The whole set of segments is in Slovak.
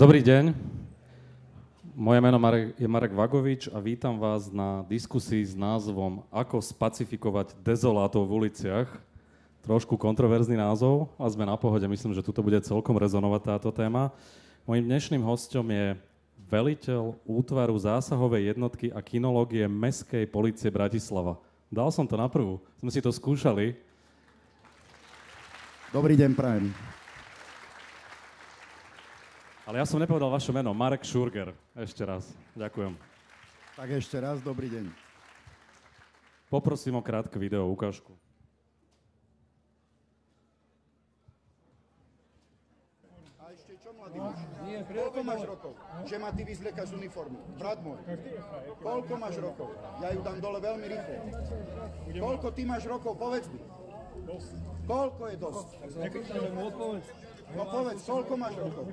Dobrý deň. Moje meno je Marek Vagovič a vítam vás na diskusii s názvom Ako spacifikovať dezolátov v uliciach. Trošku kontroverzný názov, a sme na pohode, myslím, že tuto bude celkom rezonovať táto téma. Mojím dnešným hostom je veliteľ útvaru zásahovej jednotky a kinológie Mestskej policie Bratislava. Dal som to na prvú, sme si to skúšali. Dobrý deň, prajem. Ale ja som nepovedal vaše meno. Marek Šurger. Ešte raz. Ďakujem. Tak ešte raz, dobrý deň. Poprosím o krátke video ukážku. A ešte čo, mladý muž? Koľko máš rokov? Že ma ty vyzlieka z uniformy. Brat môj. Koľko máš rokov? Ja ju dám dole veľmi rýchlo. Koľko ty máš rokov? Povedz mi. Koľko je dosť? No povedz, koľko máš rokov?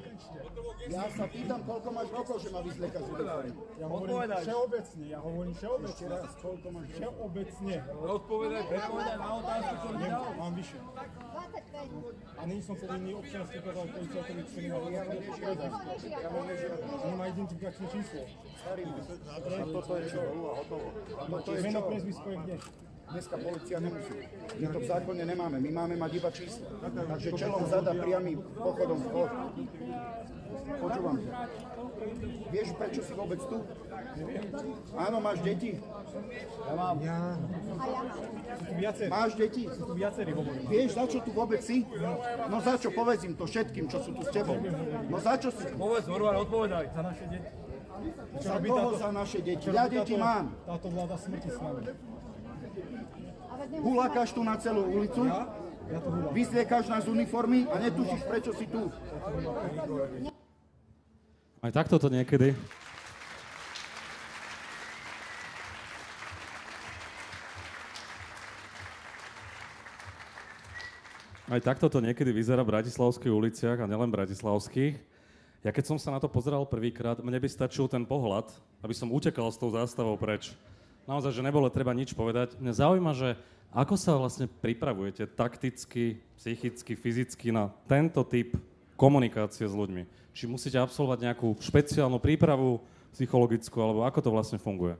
Ja sa pýtam, koľko máš rokov, že ma vyzlieka z uniformy. Ja hovorím všeobecne, ja hovorím všeobecne. Ešte raz, koľko máš rokov? Všeobecne. Odpovedaj, Odpovedaj na otázku, čo mi dal. Mám vyššie. A není som povinný občiansky podať policajtovi, čo nemá Ja mu nežiadam. Ja mu nežiadam. nemá identifikačné číslo. Starý môj. A toto je čo? Je Meno, prezvisko je kde? Dneska policia nemusí. My to v zákone nemáme, my máme mať iba číslo. Takže čelom zada priamy pochodom vchod. Počúvam ťa. Vieš, prečo si vôbec tu? Áno, máš deti? Ja mám. Ja. Viacerí. Máš deti? Viacerí hovorím. Vieš, za čo tu vôbec si? No za čo? Povedz im to všetkým, čo sú tu s tebou. No za čo si? Povedz, Morvan, odpovedaj. Za naše deti. Za koho za naše deti? Ja deti mám. Táto vláda smrti s nami. Hulákaš tu na celú ulicu? Vyzliekáš nás z uniformy a netušíš, prečo si tu. Aj takto to niekedy. Aj takto to niekedy vyzerá v bratislavských uliciach a nielen bratislavských. Ja keď som sa na to pozeral prvýkrát, mne by stačil ten pohľad, aby som utekal s tou zástavou preč. Naozaj, že nebolo treba nič povedať. Mňa zaujíma, že ako sa vlastne pripravujete takticky, psychicky, fyzicky na tento typ komunikácie s ľuďmi? Či musíte absolvovať nejakú špeciálnu prípravu psychologickú, alebo ako to vlastne funguje?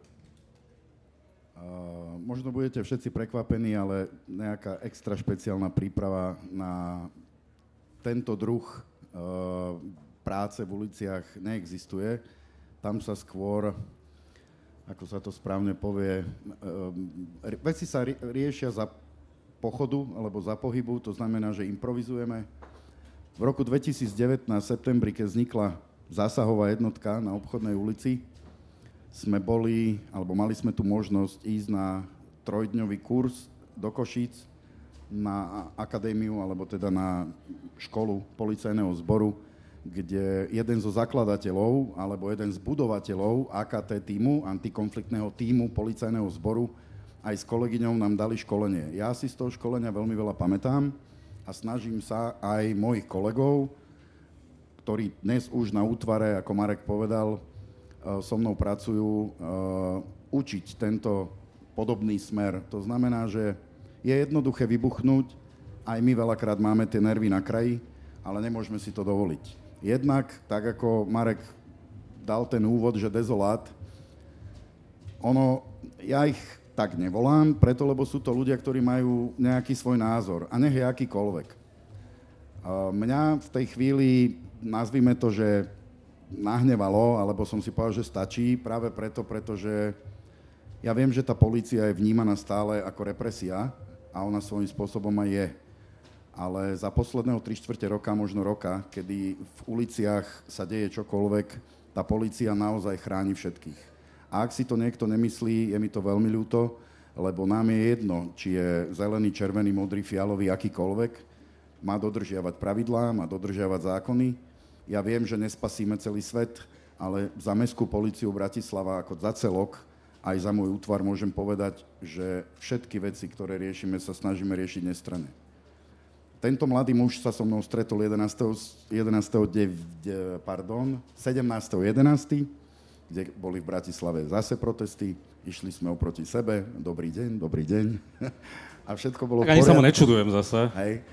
Uh, možno budete všetci prekvapení, ale nejaká extra špeciálna príprava na tento druh uh, práce v uliciach neexistuje. Tam sa skôr, ako sa to správne povie, uh, veci sa ri- riešia za pochodu alebo za pohybu, to znamená, že improvizujeme. V roku 2019, v septembri, keď vznikla zásahová jednotka na obchodnej ulici, sme boli, alebo mali sme tu možnosť ísť na trojdňový kurz do Košíc na akadémiu, alebo teda na školu policajného zboru, kde jeden zo zakladateľov, alebo jeden z budovateľov AKT týmu, antikonfliktného týmu policajného zboru, aj s kolegyňou nám dali školenie. Ja si z toho školenia veľmi veľa pamätám a snažím sa aj mojich kolegov, ktorí dnes už na útvare, ako Marek povedal, eh, so mnou pracujú, eh, učiť tento podobný smer. To znamená, že je jednoduché vybuchnúť, aj my veľakrát máme tie nervy na kraji, ale nemôžeme si to dovoliť. Jednak, tak ako Marek dal ten úvod, že dezolát, ono, ja ich tak nevolám, preto lebo sú to ľudia, ktorí majú nejaký svoj názor a nech je akýkoľvek. Mňa v tej chvíli, nazvime to, že nahnevalo, alebo som si povedal, že stačí, práve preto, pretože ja viem, že tá polícia je vnímaná stále ako represia a ona svojím spôsobom aj je. Ale za posledného 3 čtvrte roka, možno roka, kedy v uliciach sa deje čokoľvek, tá polícia naozaj chráni všetkých. A ak si to niekto nemyslí, je mi to veľmi ľúto, lebo nám je jedno, či je zelený, červený, modrý, fialový, akýkoľvek, má dodržiavať pravidlá, má dodržiavať zákony. Ja viem, že nespasíme celý svet, ale za Mestskú policiu Bratislava ako za celok, aj za môj útvar môžem povedať, že všetky veci, ktoré riešime, sa snažíme riešiť nestranne. Tento mladý muž sa so mnou stretol 11. 11. dev, de, pardon, 17. 11., kde boli v Bratislave zase protesty, išli sme oproti sebe, dobrý deň, dobrý deň. A všetko bolo Tak ani sa mu nečudujem zase. Hej.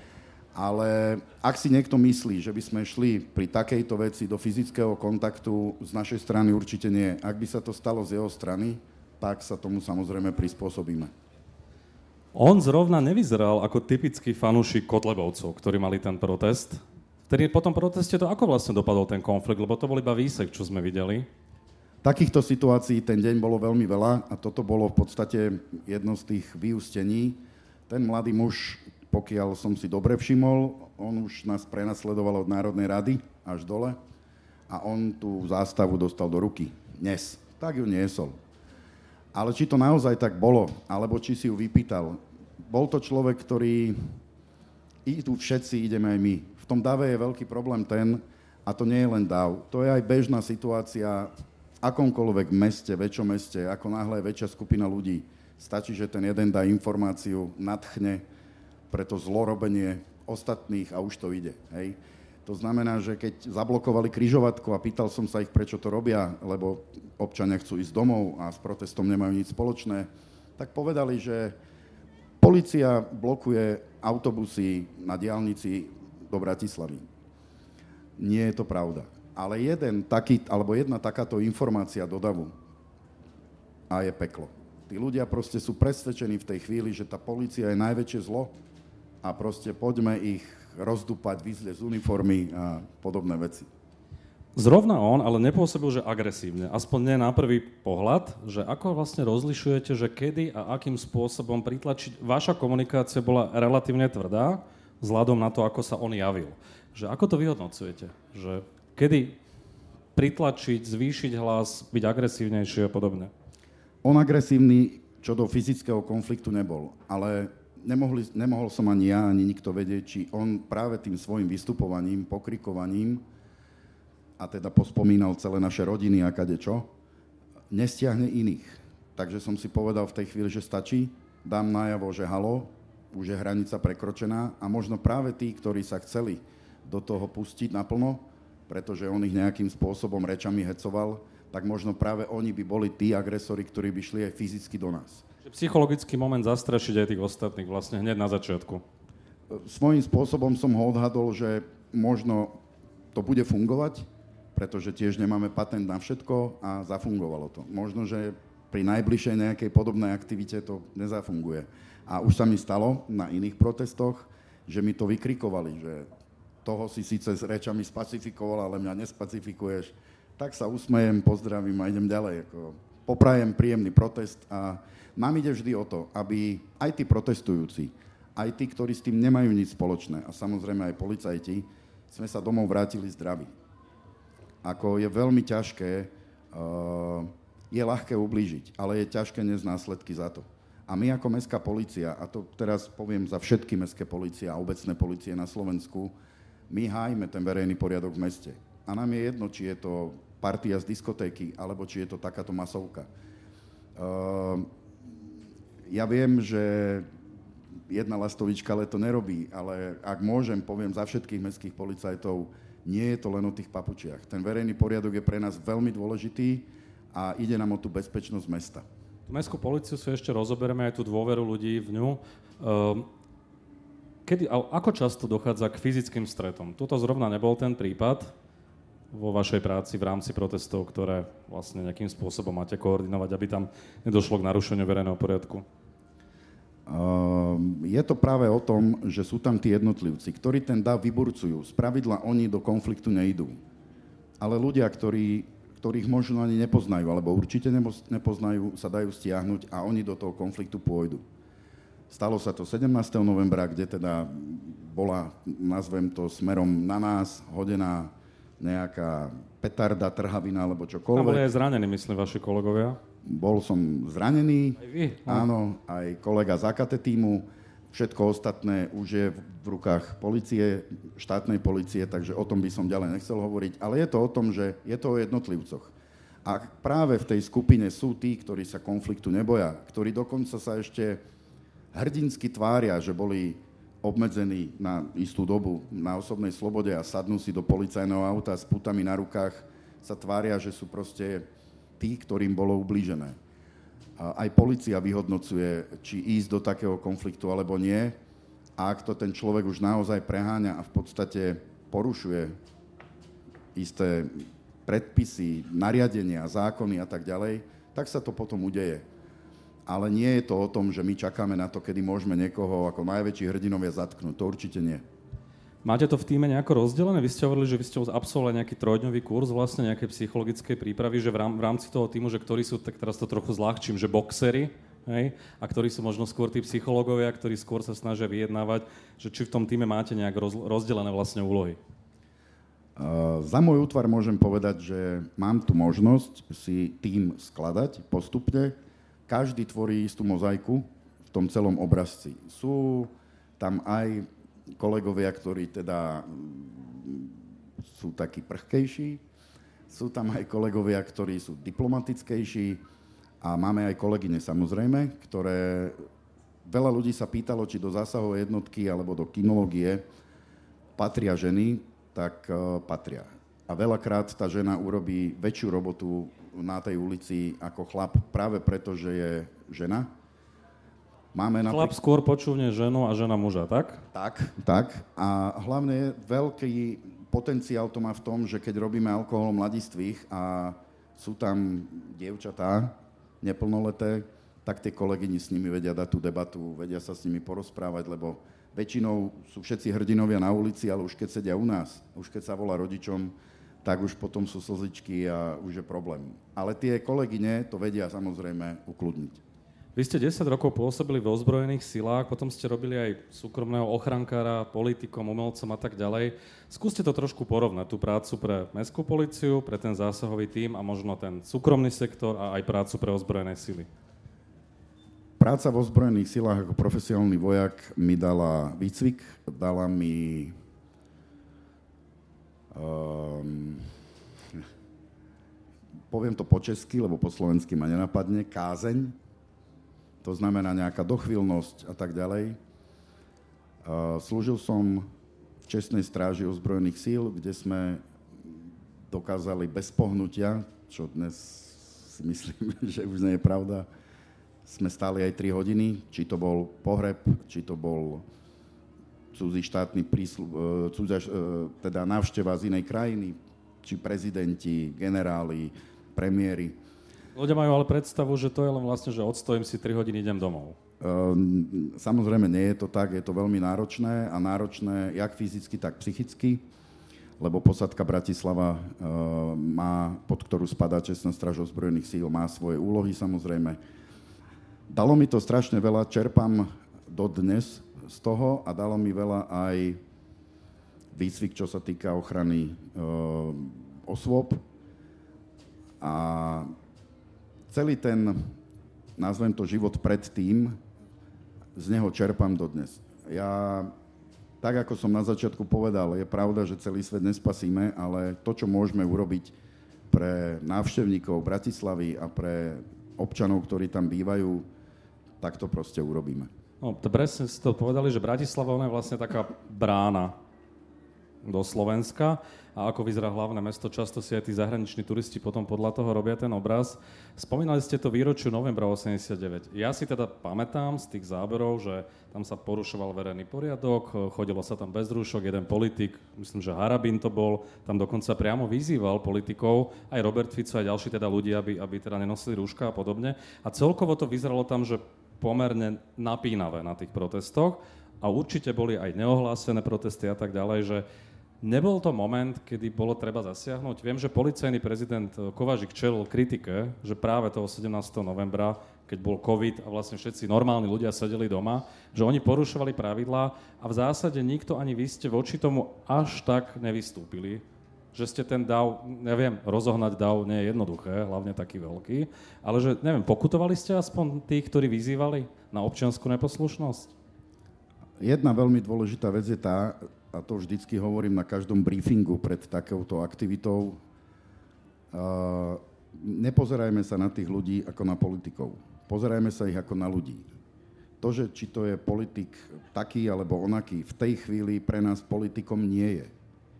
Ale ak si niekto myslí, že by sme šli pri takejto veci do fyzického kontaktu, z našej strany určite nie. Ak by sa to stalo z jeho strany, tak sa tomu samozrejme prispôsobíme. On zrovna nevyzeral ako typický fanúšik Kotlebovcov, ktorí mali ten protest. Vtedy po tom proteste to ako vlastne dopadol ten konflikt, lebo to bol iba výsek, čo sme videli. Takýchto situácií ten deň bolo veľmi veľa a toto bolo v podstate jedno z tých vyústení. Ten mladý muž pokiaľ som si dobre všimol, on už nás prenasledoval od Národnej rady až dole a on tú zástavu dostal do ruky. Dnes. Tak ju niesol. Ale či to naozaj tak bolo, alebo či si ju vypýtal, bol to človek, ktorý... Tu všetci ideme aj my. V tom dave je veľký problém ten, a to nie je len dav, to je aj bežná situácia v akomkoľvek meste, väčšom meste, ako náhle je väčšia skupina ľudí. Stačí, že ten jeden dá informáciu, nadchne, pre to zlorobenie ostatných a už to ide. Hej. To znamená, že keď zablokovali kryžovatku a pýtal som sa ich, prečo to robia, lebo občania chcú ísť domov a s protestom nemajú nič spoločné, tak povedali, že policia blokuje autobusy na diálnici do Bratislavy. Nie je to pravda. Ale jeden taký, alebo jedna takáto informácia do a je peklo. Tí ľudia proste sú presvedčení v tej chvíli, že tá policia je najväčšie zlo, a proste poďme ich rozdúpať, vyzliť z uniformy a podobné veci. Zrovna on, ale nepôsobil, že agresívne. Aspoň nie na prvý pohľad, že ako vlastne rozlišujete, že kedy a akým spôsobom pritlačiť... Vaša komunikácia bola relatívne tvrdá, vzhľadom na to, ako sa on javil. Že ako to vyhodnocujete? Že kedy pritlačiť, zvýšiť hlas, byť agresívnejší a podobne? On agresívny čo do fyzického konfliktu nebol, ale nemohli, nemohol som ani ja, ani nikto vedieť, či on práve tým svojim vystupovaním, pokrikovaním, a teda pospomínal celé naše rodiny a kade čo, nestiahne iných. Takže som si povedal v tej chvíli, že stačí, dám najavo, že halo, už je hranica prekročená a možno práve tí, ktorí sa chceli do toho pustiť naplno, pretože on ich nejakým spôsobom rečami hecoval, tak možno práve oni by boli tí agresori, ktorí by šli aj fyzicky do nás. Psychologický moment zastrašiť aj tých ostatných vlastne hneď na začiatku. Svojím spôsobom som ho odhadol, že možno to bude fungovať, pretože tiež nemáme patent na všetko a zafungovalo to. Možno, že pri najbližšej nejakej podobnej aktivite to nezafunguje. A už sa mi stalo na iných protestoch, že mi to vykrikovali, že toho si síce s rečami spacifikoval, ale mňa nespacifikuješ. Tak sa usmejem, pozdravím a idem ďalej. Ako poprajem príjemný protest a nám ide vždy o to, aby aj tí protestujúci, aj tí, ktorí s tým nemajú nič spoločné, a samozrejme aj policajti, sme sa domov vrátili zdraví. Ako je veľmi ťažké, uh, je ľahké ublížiť, ale je ťažké nesť následky za to. A my ako mestská policia, a to teraz poviem za všetky mestské policie a obecné policie na Slovensku, my hájime ten verejný poriadok v meste. A nám je jedno, či je to partia z diskotéky, alebo či je to takáto masovka. Uh, ja viem, že jedna lastovička ale to nerobí, ale ak môžem, poviem za všetkých mestských policajtov, nie je to len o tých papučiach. Ten verejný poriadok je pre nás veľmi dôležitý a ide nám o tú bezpečnosť mesta. Mestskú policiu si ešte rozoberieme aj tú dôveru ľudí v ňu. Ehm, kedy, ako často dochádza k fyzickým stretom? Tuto zrovna nebol ten prípad vo vašej práci v rámci protestov, ktoré vlastne nejakým spôsobom máte koordinovať, aby tam nedošlo k narušeniu verejného poriadku? Ehm, je to práve o tom, že sú tam tí jednotlivci, ktorí ten dáv vyburcujú. Z pravidla oni do konfliktu nejdú. Ale ľudia, ktorí, ktorých možno ani nepoznajú, alebo určite nepoznajú, sa dajú stiahnuť a oni do toho konfliktu pôjdu. Stalo sa to 17. novembra, kde teda bola, nazvem to smerom na nás, hodená nejaká petarda, trhavina alebo čokoľvek. Tam boli aj zranení, myslím, vaši kolegovia bol som zranený, aj vy? No. áno, aj kolega z AKT týmu, všetko ostatné už je v rukách policie, štátnej policie, takže o tom by som ďalej nechcel hovoriť, ale je to o tom, že je to o jednotlivcoch. A práve v tej skupine sú tí, ktorí sa konfliktu neboja, ktorí dokonca sa ešte hrdinsky tvária, že boli obmedzení na istú dobu na osobnej slobode a sadnú si do policajného auta s putami na rukách, sa tvária, že sú proste tí, ktorým bolo ublížené. Aj policia vyhodnocuje, či ísť do takého konfliktu alebo nie. A ak to ten človek už naozaj preháňa a v podstate porušuje isté predpisy, nariadenia, zákony a tak ďalej, tak sa to potom udeje. Ale nie je to o tom, že my čakáme na to, kedy môžeme niekoho ako najväčší hrdinovia zatknúť. To určite nie. Máte to v týme nejako rozdelené? Vy ste hovorili, že vy ste absolvovali nejaký trojdňový kurz vlastne nejaké psychologické prípravy, že v rámci toho týmu, že ktorí sú, tak teraz to trochu zľahčím, že boxery, hej, a ktorí sú možno skôr tí psychológovia, ktorí skôr sa snažia vyjednávať, že či v tom týme máte nejak rozdelené vlastne úlohy? Uh, za môj útvar môžem povedať, že mám tu možnosť si tým skladať postupne. Každý tvorí istú mozaiku v tom celom obrazci. Sú tam aj kolegovia, ktorí teda mm, sú takí prchkejší, sú tam aj kolegovia, ktorí sú diplomatickejší a máme aj kolegyne samozrejme, ktoré veľa ľudí sa pýtalo, či do zásahovej jednotky alebo do kinológie patria ženy, tak uh, patria. A veľakrát tá žena urobí väčšiu robotu na tej ulici ako chlap práve preto, že je žena Máme napríklad... Chlap skôr počúvne ženu a žena muža, tak? Tak, tak. A hlavne veľký potenciál to má v tom, že keď robíme alkohol mladistvých a sú tam dievčatá neplnoleté, tak tie kolegyni s nimi vedia dať tú debatu, vedia sa s nimi porozprávať, lebo väčšinou sú všetci hrdinovia na ulici, ale už keď sedia u nás, už keď sa volá rodičom, tak už potom sú slzičky a už je problém. Ale tie kolegyne to vedia samozrejme ukludniť. Vy ste 10 rokov pôsobili vo ozbrojených silách, potom ste robili aj súkromného ochrankára, politikom, umelcom a tak ďalej. Skúste to trošku porovnať, tú prácu pre mestskú policiu, pre ten zásahový tím a možno ten súkromný sektor a aj prácu pre ozbrojené sily. Práca v ozbrojených silách ako profesionálny vojak mi dala výcvik, dala mi um, poviem to po česky, lebo po slovensky ma nenapadne, kázeň, to znamená nejaká dochvilnosť a tak ďalej. Slúžil som v čestnej stráži ozbrojených síl, kde sme dokázali bez pohnutia, čo dnes si myslím, že už nie je pravda, sme stáli aj 3 hodiny, či to bol pohreb, či to bol cudzí štátny príslu, e, cudzia, e, teda návšteva z inej krajiny, či prezidenti, generáli, premiéry. Ľudia majú ale predstavu, že to je len vlastne, že odstojím si 3 hodiny, idem domov. Um, samozrejme nie je to tak, je to veľmi náročné a náročné jak fyzicky, tak psychicky, lebo posadka Bratislava uh, má, pod ktorú spadá Čestná straž ozbrojených síl, má svoje úlohy samozrejme. Dalo mi to strašne veľa, čerpám dodnes z toho a dalo mi veľa aj výcvik, čo sa týka ochrany uh, osôb. A celý ten, nazvem to život predtým, z neho čerpám dodnes. Ja, tak ako som na začiatku povedal, je pravda, že celý svet nespasíme, ale to, čo môžeme urobiť pre návštevníkov Bratislavy a pre občanov, ktorí tam bývajú, tak to proste urobíme. No, to presne ste to povedali, že Bratislava je vlastne taká brána do Slovenska a ako vyzerá hlavné mesto. Často si aj tí zahraniční turisti potom podľa toho robia ten obraz. Spomínali ste to výročiu novembra 89. Ja si teda pamätám z tých záberov, že tam sa porušoval verejný poriadok, chodilo sa tam bez rúšok, jeden politik, myslím, že Harabin to bol, tam dokonca priamo vyzýval politikov, aj Robert Fico, aj ďalší teda ľudia, aby, aby teda nenosili rúška a podobne. A celkovo to vyzeralo tam, že pomerne napínavé na tých protestoch a určite boli aj neohlásené protesty a tak ďalej, že Nebol to moment, kedy bolo treba zasiahnuť? Viem, že policajný prezident Kovažik čelil kritike, že práve toho 17. novembra, keď bol COVID a vlastne všetci normálni ľudia sedeli doma, že oni porušovali pravidlá a v zásade nikto ani vy ste voči tomu až tak nevystúpili. Že ste ten dav, neviem, rozohnať dav nie je jednoduché, hlavne taký veľký, ale že, neviem, pokutovali ste aspoň tých, ktorí vyzývali na občianskú neposlušnosť? Jedna veľmi dôležitá vec je tá, a to vždycky hovorím na každom briefingu pred takouto aktivitou, uh, nepozerajme sa na tých ľudí ako na politikov. Pozerajme sa ich ako na ľudí. To, že či to je politik taký alebo onaký, v tej chvíli pre nás politikom nie je.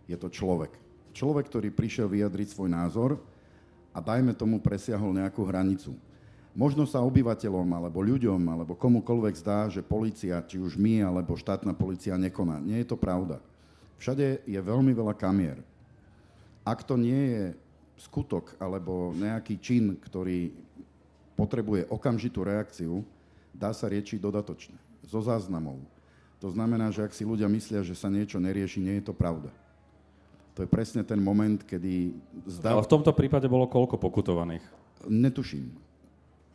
Je to človek. Človek, ktorý prišiel vyjadriť svoj názor a dajme tomu presiahol nejakú hranicu. Možno sa obyvateľom, alebo ľuďom, alebo komukoľvek zdá, že policia, či už my, alebo štátna policia nekoná. Nie je to pravda. Všade je veľmi veľa kamier. Ak to nie je skutok alebo nejaký čin, ktorý potrebuje okamžitú reakciu, dá sa riečiť dodatočne, zo záznamov. To znamená, že ak si ľudia myslia, že sa niečo nerieši, nie je to pravda. To je presne ten moment, kedy... Zdá... Ale v tomto prípade bolo koľko pokutovaných? Netuším.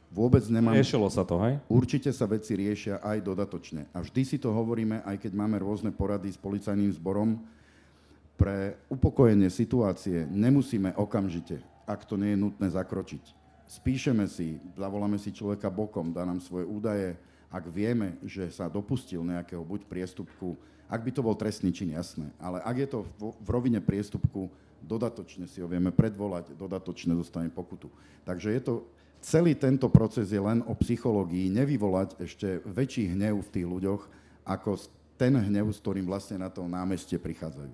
Vôbec nemám... Riešilo sa to, hej? Určite sa veci riešia aj dodatočne. A vždy si to hovoríme, aj keď máme rôzne porady s policajným zborom, pre upokojenie situácie nemusíme okamžite, ak to nie je nutné, zakročiť. Spíšeme si, zavoláme si človeka bokom, dá nám svoje údaje, ak vieme, že sa dopustil nejakého buď priestupku, ak by to bol trestný čin, jasné. Ale ak je to v, v rovine priestupku, dodatočne si ho vieme predvolať, dodatočne dostane pokutu. Takže je to, celý tento proces je len o psychológii, nevyvolať ešte väčší hnev v tých ľuďoch, ako ten hnev, s ktorým vlastne na to námestie prichádzajú.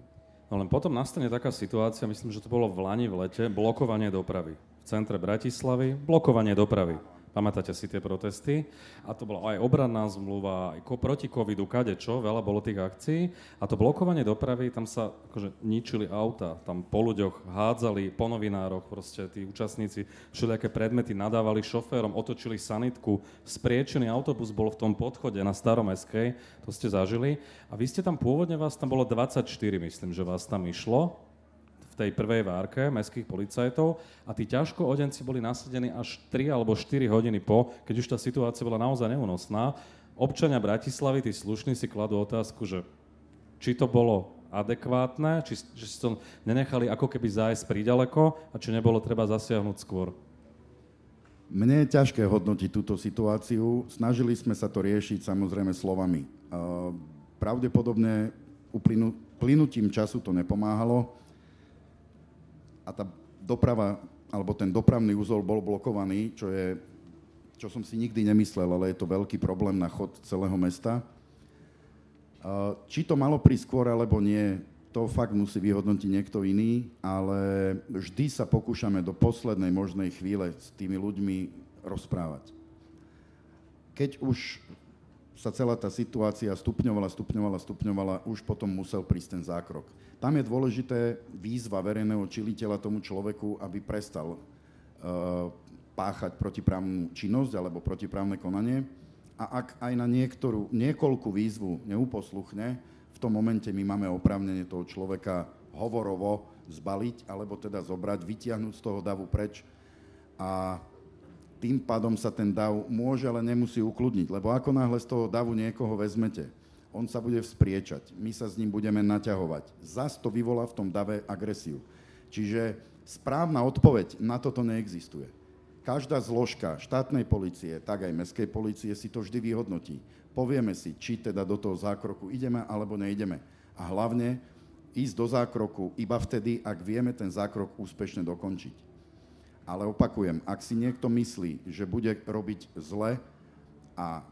No len potom nastane taká situácia, myslím, že to bolo v Lani v lete, blokovanie dopravy. V centre Bratislavy, blokovanie dopravy. Pamätáte si tie protesty? A to bola aj obranná zmluva, aj proti covidu, kade čo, veľa bolo tých akcií. A to blokovanie dopravy, tam sa akože ničili auta, tam po ľuďoch hádzali, po novinároch, proste tí účastníci všelijaké predmety nadávali šoférom, otočili sanitku, spriečený autobus bol v tom podchode na starom SK, to ste zažili. A vy ste tam pôvodne, vás tam bolo 24, myslím, že vás tam išlo tej prvej várke mestských policajtov a tí ťažko odenci boli nasadení až 3 alebo 4 hodiny po, keď už tá situácia bola naozaj neúnosná. Občania Bratislavy, tí slušní si kladú otázku, že či to bolo adekvátne, či, či si to nenechali ako keby zájsť príďaleko a či nebolo treba zasiahnuť skôr. Mne je ťažké hodnotiť túto situáciu. Snažili sme sa to riešiť samozrejme slovami. Pravdepodobne uplynutím času to nepomáhalo a tá doprava, alebo ten dopravný úzol bol blokovaný, čo je, čo som si nikdy nemyslel, ale je to veľký problém na chod celého mesta. Či to malo prísť skôr, alebo nie, to fakt musí vyhodnotiť niekto iný, ale vždy sa pokúšame do poslednej možnej chvíle s tými ľuďmi rozprávať. Keď už sa celá tá situácia stupňovala, stupňovala, stupňovala, už potom musel prísť ten zákrok. Tam je dôležité výzva verejného čiliteľa tomu človeku, aby prestal uh, páchať protiprávnu činnosť alebo protiprávne konanie. A ak aj na niektorú, niekoľku výzvu neuposluchne, v tom momente my máme oprávnenie toho človeka hovorovo zbaliť, alebo teda zobrať, vytiahnuť z toho davu preč a tým pádom sa ten dav môže, ale nemusí ukludniť. Lebo ako náhle z toho davu niekoho vezmete, on sa bude vzpriečať, my sa s ním budeme naťahovať. Zas to vyvolá v tom dave agresiu. Čiže správna odpoveď na toto neexistuje. Každá zložka štátnej policie, tak aj mestskej policie si to vždy vyhodnotí. Povieme si, či teda do toho zákroku ideme alebo neideme. A hlavne ísť do zákroku iba vtedy, ak vieme ten zákrok úspešne dokončiť. Ale opakujem, ak si niekto myslí, že bude robiť zle a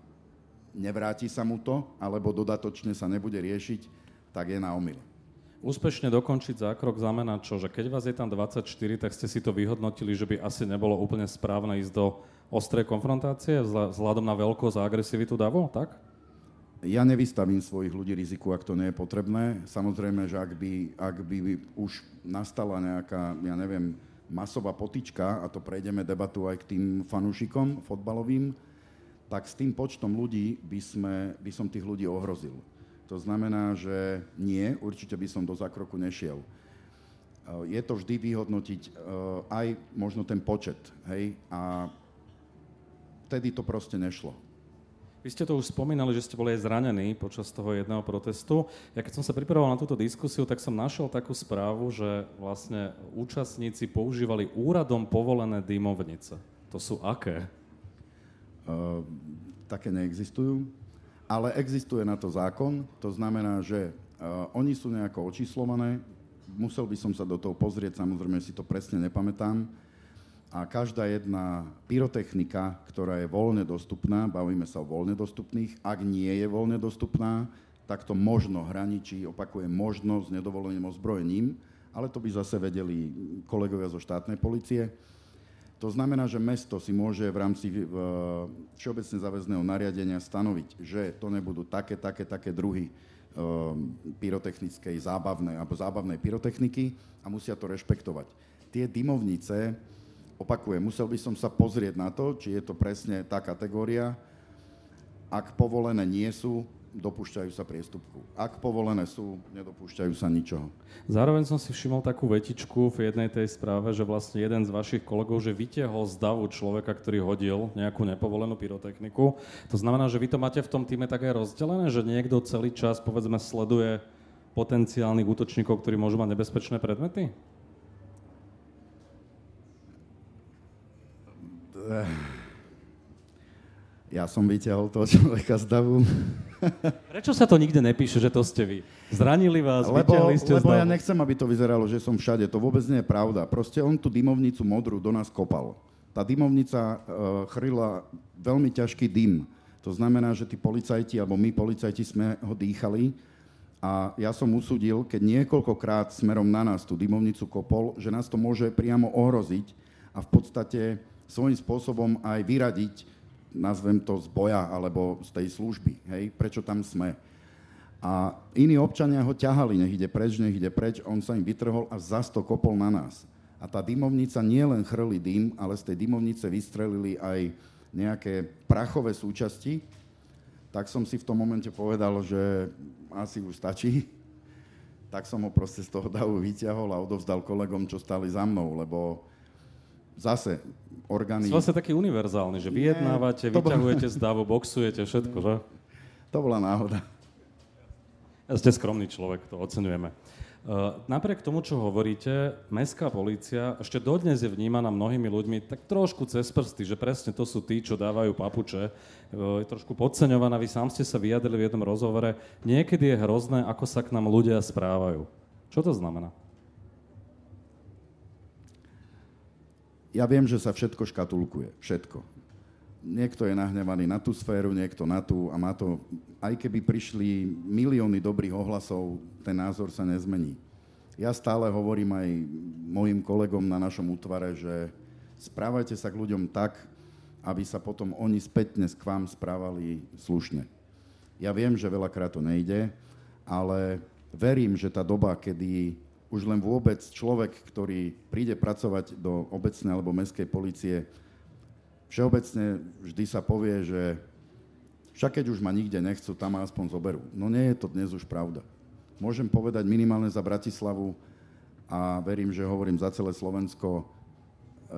nevráti sa mu to, alebo dodatočne sa nebude riešiť, tak je na omyle. Úspešne dokončiť zákrok znamená čo? Že keď vás je tam 24, tak ste si to vyhodnotili, že by asi nebolo úplne správne ísť do ostrej konfrontácie vzhľadom na veľkosť a agresivitu davu, tak? Ja nevystavím svojich ľudí riziku, ak to nie je potrebné. Samozrejme, že ak by, ak by už nastala nejaká, ja neviem, masová potička, a to prejdeme debatu aj k tým fanúšikom fotbalovým, tak s tým počtom ľudí by, sme, by som tých ľudí ohrozil. To znamená, že nie, určite by som do zákroku nešiel. Eh, je to vždy vyhodnotiť eh, aj možno ten počet, hej, a vtedy to proste nešlo. Vy ste to už spomínali, že ste boli aj zranení počas toho jedného protestu. Ja keď som sa pripravoval na túto diskusiu, tak som našiel takú správu, že vlastne účastníci používali úradom povolené dymovnice. To sú aké? Ehm, také neexistujú, ale existuje na to zákon, to znamená, že uh, oni sú nejako očíslované, musel by som sa do toho pozrieť, samozrejme si to presne nepamätám, a každá jedna pyrotechnika, ktorá je voľne dostupná, bavíme sa o voľne dostupných, ak nie je voľne dostupná, tak to možno hraničí, opakujem, možno s nedovoleným ozbrojením, ale to by zase vedeli kolegovia zo štátnej policie To znamená, že mesto si môže v rámci uh, všeobecne záväzného nariadenia stanoviť, že to nebudú také, také, také druhy uh, pyrotechnickej zábavnej alebo zábavnej pyrotechniky a musia to rešpektovať. Tie dymovnice, opakujem, musel by som sa pozrieť na to, či je to presne tá kategória. Ak povolené nie sú, dopúšťajú sa priestupku. Ak povolené sú, nedopúšťajú sa ničoho. Zároveň som si všimol takú vetičku v jednej tej správe, že vlastne jeden z vašich kolegov, že vytiahol z davu človeka, ktorý hodil nejakú nepovolenú pyrotechniku. To znamená, že vy to máte v tom týme tak aj rozdelené, že niekto celý čas, povedzme, sleduje potenciálnych útočníkov, ktorí môžu mať nebezpečné predmety? Ja som vyťahol toho človeka z davu. Prečo sa to nikde nepíše, že to ste vy? Zranili vás, lebo, vyťahli ste lebo ja nechcem, aby to vyzeralo, že som všade. To vôbec nie je pravda. Proste on tú dymovnicu modrú do nás kopal. Tá dymovnica uh, chrila veľmi ťažký dym. To znamená, že tí policajti, alebo my policajti sme ho dýchali a ja som usudil, keď niekoľkokrát smerom na nás tú dymovnicu kopol, že nás to môže priamo ohroziť a v podstate svojím spôsobom aj vyradiť, nazvem to z boja alebo z tej služby, hej, prečo tam sme. A iní občania ho ťahali, nech ide preč, nech ide preč, on sa im vytrhol a zas to kopol na nás. A tá dymovnica nie chrli dym, ale z tej dymovnice vystrelili aj nejaké prachové súčasti, tak som si v tom momente povedal, že asi už stačí. Tak som ho proste z toho davu vyťahol a odovzdal kolegom, čo stali za mnou, lebo zase orgány... Ste vlastne taký univerzálny, že vyjednávate, bol- vyťahujete z davu, boxujete, všetko, že? To bola náhoda. Ja ste skromný človek, to oceňujeme. Uh, napriek tomu, čo hovoríte, mestská polícia ešte dodnes je vnímaná mnohými ľuďmi tak trošku cez prsty, že presne to sú tí, čo dávajú papuče. Uh, je trošku podceňovaná, vy sám ste sa vyjadrili v jednom rozhovore. Niekedy je hrozné, ako sa k nám ľudia správajú. Čo to znamená? Ja viem, že sa všetko škatulkuje. Všetko. Niekto je nahnevaný na tú sféru, niekto na tú a má to... Aj keby prišli milióny dobrých ohlasov, ten názor sa nezmení. Ja stále hovorím aj mojim kolegom na našom útvare, že správajte sa k ľuďom tak, aby sa potom oni spätne k vám správali slušne. Ja viem, že veľakrát to nejde, ale verím, že tá doba, kedy už len vôbec človek, ktorý príde pracovať do obecnej alebo mestskej policie, všeobecne vždy sa povie, že však keď už ma nikde nechcú, tam ma aspoň zoberú. No nie je to dnes už pravda. Môžem povedať minimálne za Bratislavu a verím, že hovorím za celé Slovensko,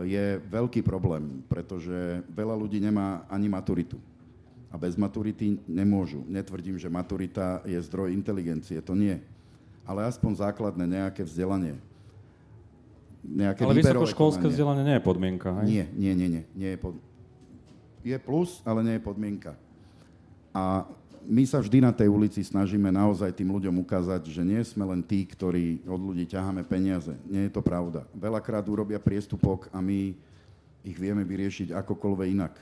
je veľký problém, pretože veľa ľudí nemá ani maturitu. A bez maturity nemôžu. Netvrdím, že maturita je zdroj inteligencie, to nie. Ale aspoň základné nejaké vzdelanie. Nejaké Ale vysokoškolské konanie. vzdelanie nie je podmienka, hej? Nie, nie, nie, nie. nie je, pod... je plus, ale nie je podmienka. A my sa vždy na tej ulici snažíme naozaj tým ľuďom ukázať, že nie sme len tí, ktorí od ľudí ťaháme peniaze. Nie je to pravda. Veľakrát urobia priestupok a my ich vieme vyriešiť akokoľvek inak.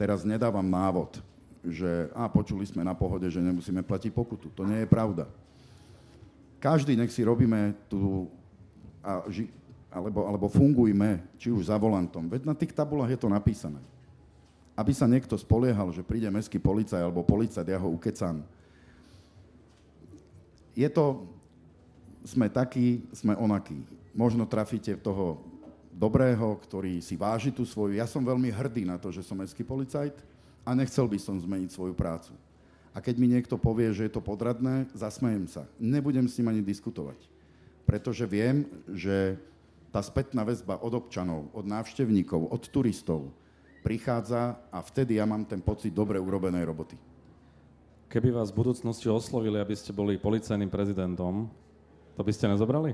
Teraz nedávam návod, že a počuli sme na pohode, že nemusíme platiť pokutu. To nie je pravda. Každý nech si robíme tú a ži, alebo, alebo fungujme, či už za volantom. Veď na tých tabulách je to napísané. Aby sa niekto spoliehal, že príde mestský policaj alebo policajt, ja ho ukecám. Je to, sme takí, sme onakí. Možno trafíte toho dobrého, ktorý si váži tú svoju. Ja som veľmi hrdý na to, že som mestský policajt a nechcel by som zmeniť svoju prácu. A keď mi niekto povie, že je to podradné, zasmejem sa. Nebudem s ním ani diskutovať. Pretože viem, že tá spätná väzba od občanov, od návštevníkov, od turistov prichádza a vtedy ja mám ten pocit dobre urobenej roboty. Keby vás v budúcnosti oslovili, aby ste boli policajným prezidentom, to by ste nezobrali?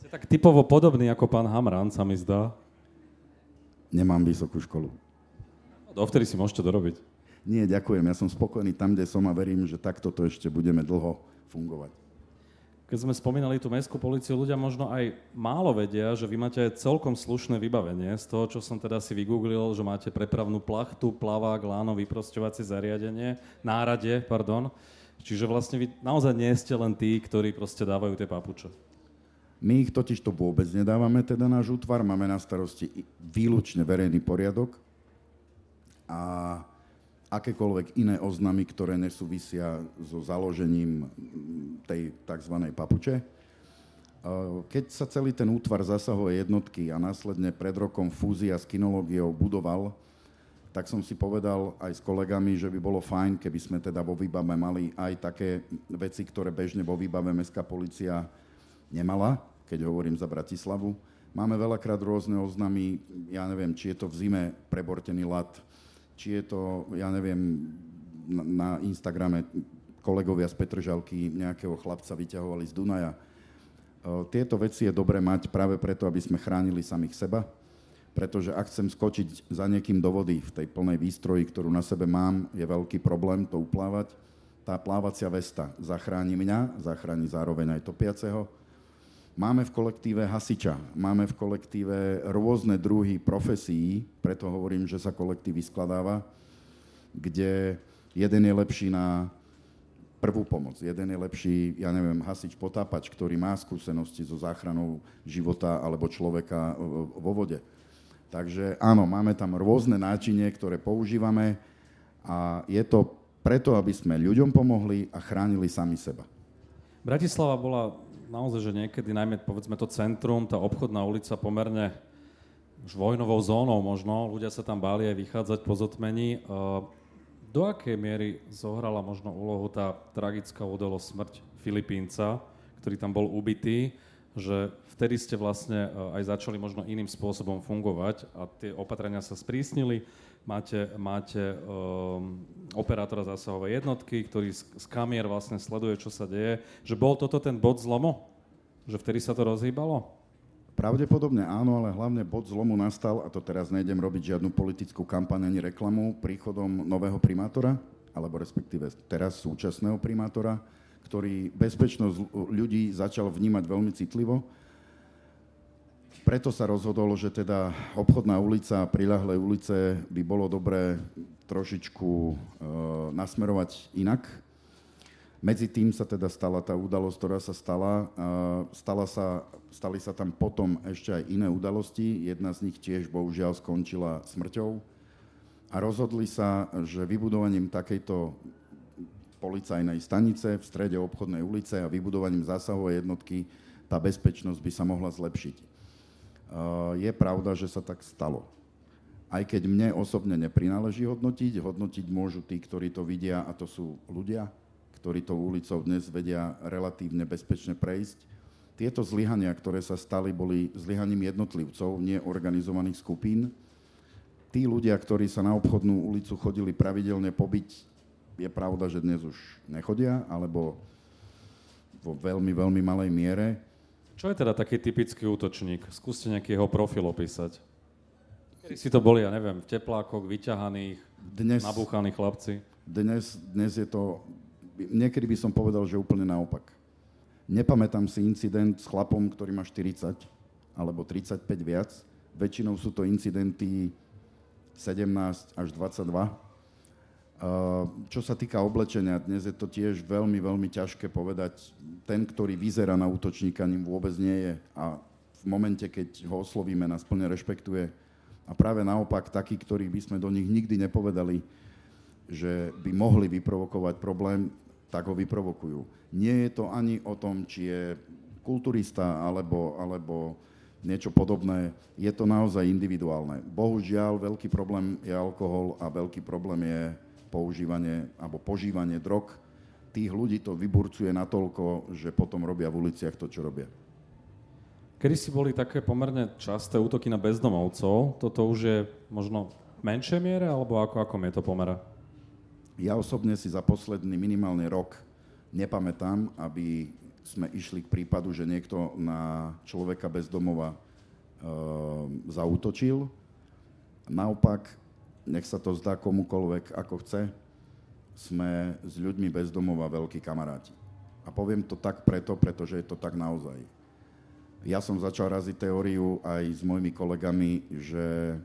Ste tak typovo podobný ako pán Hamran, sa mi zdá. Nemám vysokú školu. Dovtedy si môžete dorobiť. Nie, ďakujem, ja som spokojný tam, kde som a verím, že takto to ešte budeme dlho fungovať. Keď sme spomínali tú mestskú policiu, ľudia možno aj málo vedia, že vy máte celkom slušné vybavenie. Z toho, čo som teda si vygooglil, že máte prepravnú plachtu, plavák, láno, vyprosťovacie zariadenie, nárade, pardon. Čiže vlastne vy naozaj nie ste len tí, ktorí proste dávajú tie papuče. My ich totiž to vôbec nedávame, teda náš útvar, máme na starosti výlučne verejný poriadok a akékoľvek iné oznamy, ktoré nesúvisia so založením tej tzv. papuče. Keď sa celý ten útvar zasahuje jednotky a následne pred rokom fúzia s kinológiou budoval, tak som si povedal aj s kolegami, že by bolo fajn, keby sme teda vo výbave mali aj také veci, ktoré bežne vo výbave Mestská policia nemala keď hovorím za Bratislavu. Máme veľakrát rôzne oznamy, ja neviem, či je to v zime prebortený lat, či je to, ja neviem, na Instagrame kolegovia z Petržalky nejakého chlapca vyťahovali z Dunaja. Tieto veci je dobre mať práve preto, aby sme chránili samých seba, pretože ak chcem skočiť za niekým do vody v tej plnej výstroji, ktorú na sebe mám, je veľký problém to uplávať. Tá plávacia vesta zachráni mňa, zachráni zároveň aj topiaceho Máme v kolektíve hasiča, máme v kolektíve rôzne druhy profesí, preto hovorím, že sa kolektív vyskladáva, kde jeden je lepší na prvú pomoc, jeden je lepší, ja neviem, hasič potápač, ktorý má skúsenosti so záchranou života alebo človeka vo vode. Takže áno, máme tam rôzne náčinie, ktoré používame a je to preto, aby sme ľuďom pomohli a chránili sami seba. Bratislava bola naozaj, že niekedy najmä povedzme to centrum, tá obchodná ulica pomerne už vojnovou zónou možno, ľudia sa tam báli aj vychádzať po zotmení. Do akej miery zohrala možno úlohu tá tragická udalosť smrť Filipínca, ktorý tam bol ubitý, že vtedy ste vlastne aj začali možno iným spôsobom fungovať a tie opatrenia sa sprísnili máte, máte um, operátora zásahovej jednotky, ktorý z, z kamier vlastne sleduje, čo sa deje. Že bol toto ten bod zlomu? Že vtedy sa to rozhýbalo? Pravdepodobne áno, ale hlavne bod zlomu nastal, a to teraz nejdem robiť žiadnu politickú kampaň ani reklamu, príchodom nového primátora, alebo respektíve teraz súčasného primátora, ktorý bezpečnosť ľudí začal vnímať veľmi citlivo preto sa rozhodol, že teda obchodná ulica a priľahlé ulice by bolo dobré trošičku e, nasmerovať inak. Medzi tým sa teda stala tá udalosť, ktorá sa stala. E, stala sa, stali sa tam potom ešte aj iné udalosti. Jedna z nich tiež bohužiaľ skončila smrťou. A rozhodli sa, že vybudovaním takejto policajnej stanice v strede obchodnej ulice a vybudovaním zásahovej jednotky tá bezpečnosť by sa mohla zlepšiť. Eh, je pravda, že sa tak stalo. Aj keď mne osobne neprináleží hodnotiť, hodnotiť môžu tí, ktorí to vidia, a to sú ľudia, ktorí tou ulicou dnes vedia relatívne bezpečne prejsť. Tieto zlyhania, ktoré sa stali, boli zlyhaním jednotlivcov, nie organizovaných skupín. Tí ľudia, ktorí sa na obchodnú ulicu chodili pravidelne pobiť, je pravda, že dnes už nechodia, alebo vo veľmi, veľmi malej miere. Čo je teda taký typický útočník? Skúste nejaký jeho profil opísať. Kedy si to boli, ja neviem, v teplákoch, vyťahaných, dnes, nabúchaní chlapci? Dnes, dnes je to, niekedy by som povedal, že úplne naopak. Nepamätám si incident s chlapom, ktorý má 40 alebo 35 viac. Väčšinou sú to incidenty 17 až 22 čo sa týka oblečenia, dnes je to tiež veľmi, veľmi ťažké povedať. Ten, ktorý vyzerá na útočníka, ním vôbec nie je. A v momente, keď ho oslovíme, nás plne rešpektuje. A práve naopak, takí, ktorých by sme do nich nikdy nepovedali, že by mohli vyprovokovať problém, tak ho vyprovokujú. Nie je to ani o tom, či je kulturista alebo, alebo niečo podobné. Je to naozaj individuálne. Bohužiaľ, veľký problém je alkohol a veľký problém je používanie alebo požívanie drog, tých ľudí to vyburcuje natoľko, že potom robia v uliciach to, čo robia. Kedy si boli také pomerne časté útoky na bezdomovcov, toto už je možno v menšej miere, alebo ako, ako je to pomera? Ja osobne si za posledný minimálny rok nepamätám, aby sme išli k prípadu, že niekto na človeka bezdomova e, zautočil. Naopak, nech sa to zdá komukolvek ako chce, sme s ľuďmi bez domova veľkí kamaráti. A poviem to tak preto, pretože je to tak naozaj. Ja som začal raziť teóriu aj s mojimi kolegami, že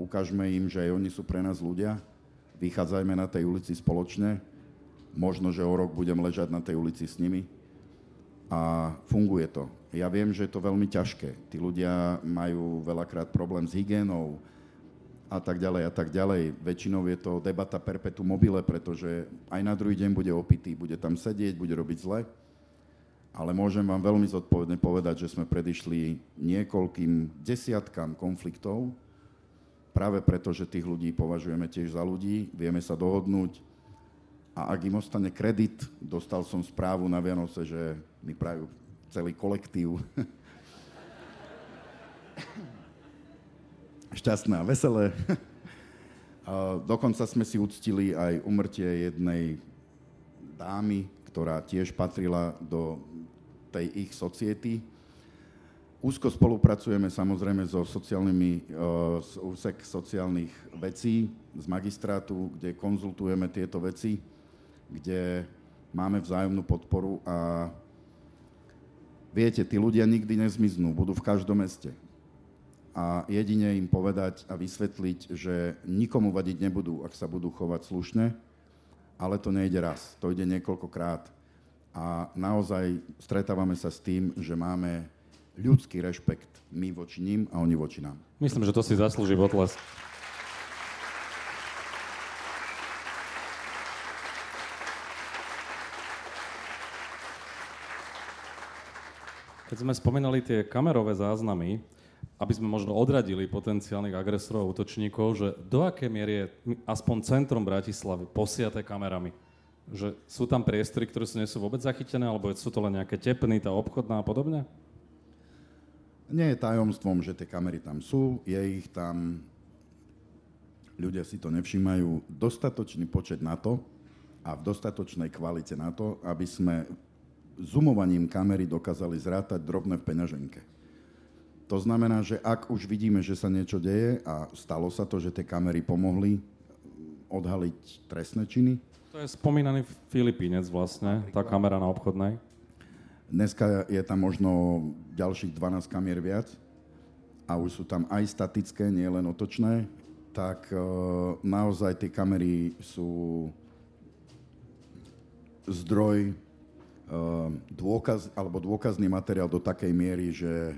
ukážme im, že aj oni sú pre nás ľudia, vychádzajme na tej ulici spoločne, možno, že o rok budem ležať na tej ulici s nimi a funguje to. Ja viem, že je to veľmi ťažké. Tí ľudia majú veľakrát problém s hygienou a tak ďalej a tak ďalej. Väčšinou je to debata perpetu mobile, pretože aj na druhý deň bude opitý, bude tam sedieť, bude robiť zle. Ale môžem vám veľmi zodpovedne povedať, že sme predišli niekoľkým desiatkám konfliktov, práve preto, že tých ľudí považujeme tiež za ľudí, vieme sa dohodnúť a ak im ostane kredit, dostal som správu na Vianoce, že mi prajú celý kolektív. Šťastné a veselé. A dokonca sme si uctili aj umrtie jednej dámy, ktorá tiež patrila do tej ich society. Úzko spolupracujeme samozrejme so sociálnymi, z eh, úsek sociálnych vecí, z magistrátu, kde konzultujeme tieto veci, kde máme vzájomnú podporu a viete, tí ľudia nikdy nezmiznú, budú v každom meste. A jedine im povedať a vysvetliť, že nikomu vadiť nebudú, ak sa budú chovať slušne, ale to nejde raz, to ide niekoľkokrát. A naozaj stretávame sa s tým, že máme ľudský rešpekt my voči ním a oni voči nám. Myslím, že to si zaslúži potlesk. Keď sme spomínali tie kamerové záznamy, aby sme možno odradili potenciálnych agresorov a útočníkov, že do aké miery je aspoň centrum Bratislavy posiaté kamerami? Že sú tam priestory, ktoré sú, nie sú vôbec zachytené, alebo sú to len nejaké tepny, tá obchodná a podobne? Nie je tajomstvom, že tie kamery tam sú, je ich tam, ľudia si to nevšímajú, dostatočný počet na to a v dostatočnej kvalite na to, aby sme zoomovaním kamery dokázali zrátať drobné v peňaženke. To znamená, že ak už vidíme, že sa niečo deje a stalo sa to, že tie kamery pomohli odhaliť trestné činy. To je spomínaný Filipínec vlastne, tá kamera na obchodnej. Dneska je tam možno ďalších 12 kamier viac a už sú tam aj statické, nie len otočné, tak e, naozaj tie kamery sú zdroj, e, dôkaz, alebo dôkazný materiál do takej miery, že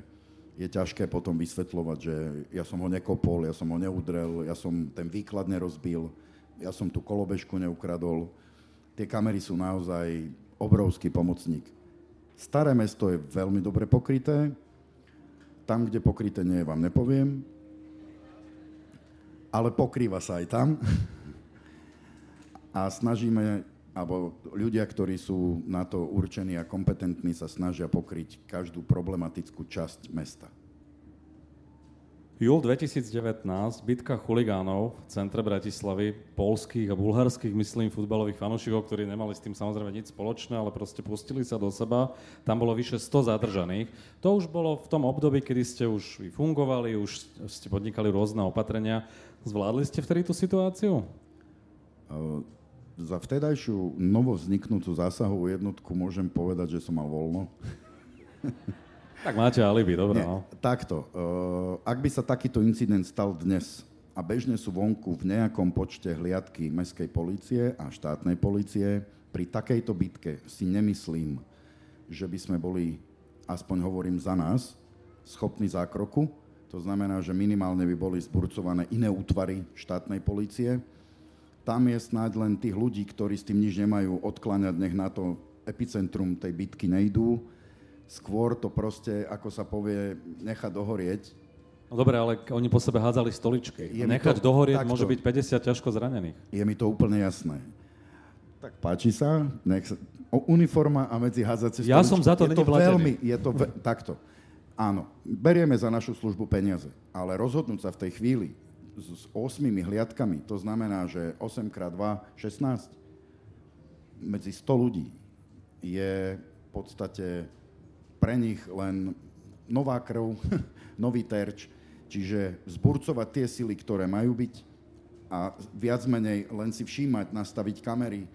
je ťažké potom vysvetľovať, že ja som ho nekopol, ja som ho neudrel, ja som ten výklad nerozbil, ja som tú kolobežku neukradol. Tie kamery sú naozaj obrovský pomocník. Staré mesto je veľmi dobre pokryté. Tam, kde pokryté nie je, vám nepoviem. Ale pokrýva sa aj tam. A snažíme, alebo ľudia, ktorí sú na to určení a kompetentní, sa snažia pokryť každú problematickú časť mesta. Júl 2019, bitka chuligánov v centre Bratislavy, polských a bulharských, myslím, futbalových fanúšikov, ktorí nemali s tým samozrejme nič spoločné, ale proste pustili sa do seba. Tam bolo vyše 100 zadržaných. To už bolo v tom období, kedy ste už fungovali, už ste podnikali rôzne opatrenia. Zvládli ste vtedy tú situáciu? Uh za vtedajšiu novovzniknutú zásahovú jednotku môžem povedať, že som mal voľno. Tak máte alibi, dobre. No. Takto. Uh, ak by sa takýto incident stal dnes a bežne sú vonku v nejakom počte hliadky mestskej policie a štátnej policie, pri takejto bitke si nemyslím, že by sme boli, aspoň hovorím za nás, schopní zákroku. To znamená, že minimálne by boli zburcované iné útvary štátnej policie. Tam je snáď len tých ľudí, ktorí s tým nič nemajú odkláňať, nech na to epicentrum tej bitky nejdú skôr to proste, ako sa povie, nechať dohorieť. No dobre, ale oni po sebe hádzali stoličky. Je Nechať to, dohorieť takto, môže byť 50 ťažko zranených. Je mi to úplne jasné. Tak páči sa, nech sa uniforma a medzi hádzacie Ja som za to, je to veľmi, je to ve, takto. Áno, berieme za našu službu peniaze, ale rozhodnúť sa v tej chvíli s, s 8 hliadkami, to znamená, že 8 x 2, 16, medzi 100 ľudí je v podstate pre nich len nová krv, nový terč, čiže zburcovať tie sily, ktoré majú byť a viac menej len si všímať, nastaviť kamery.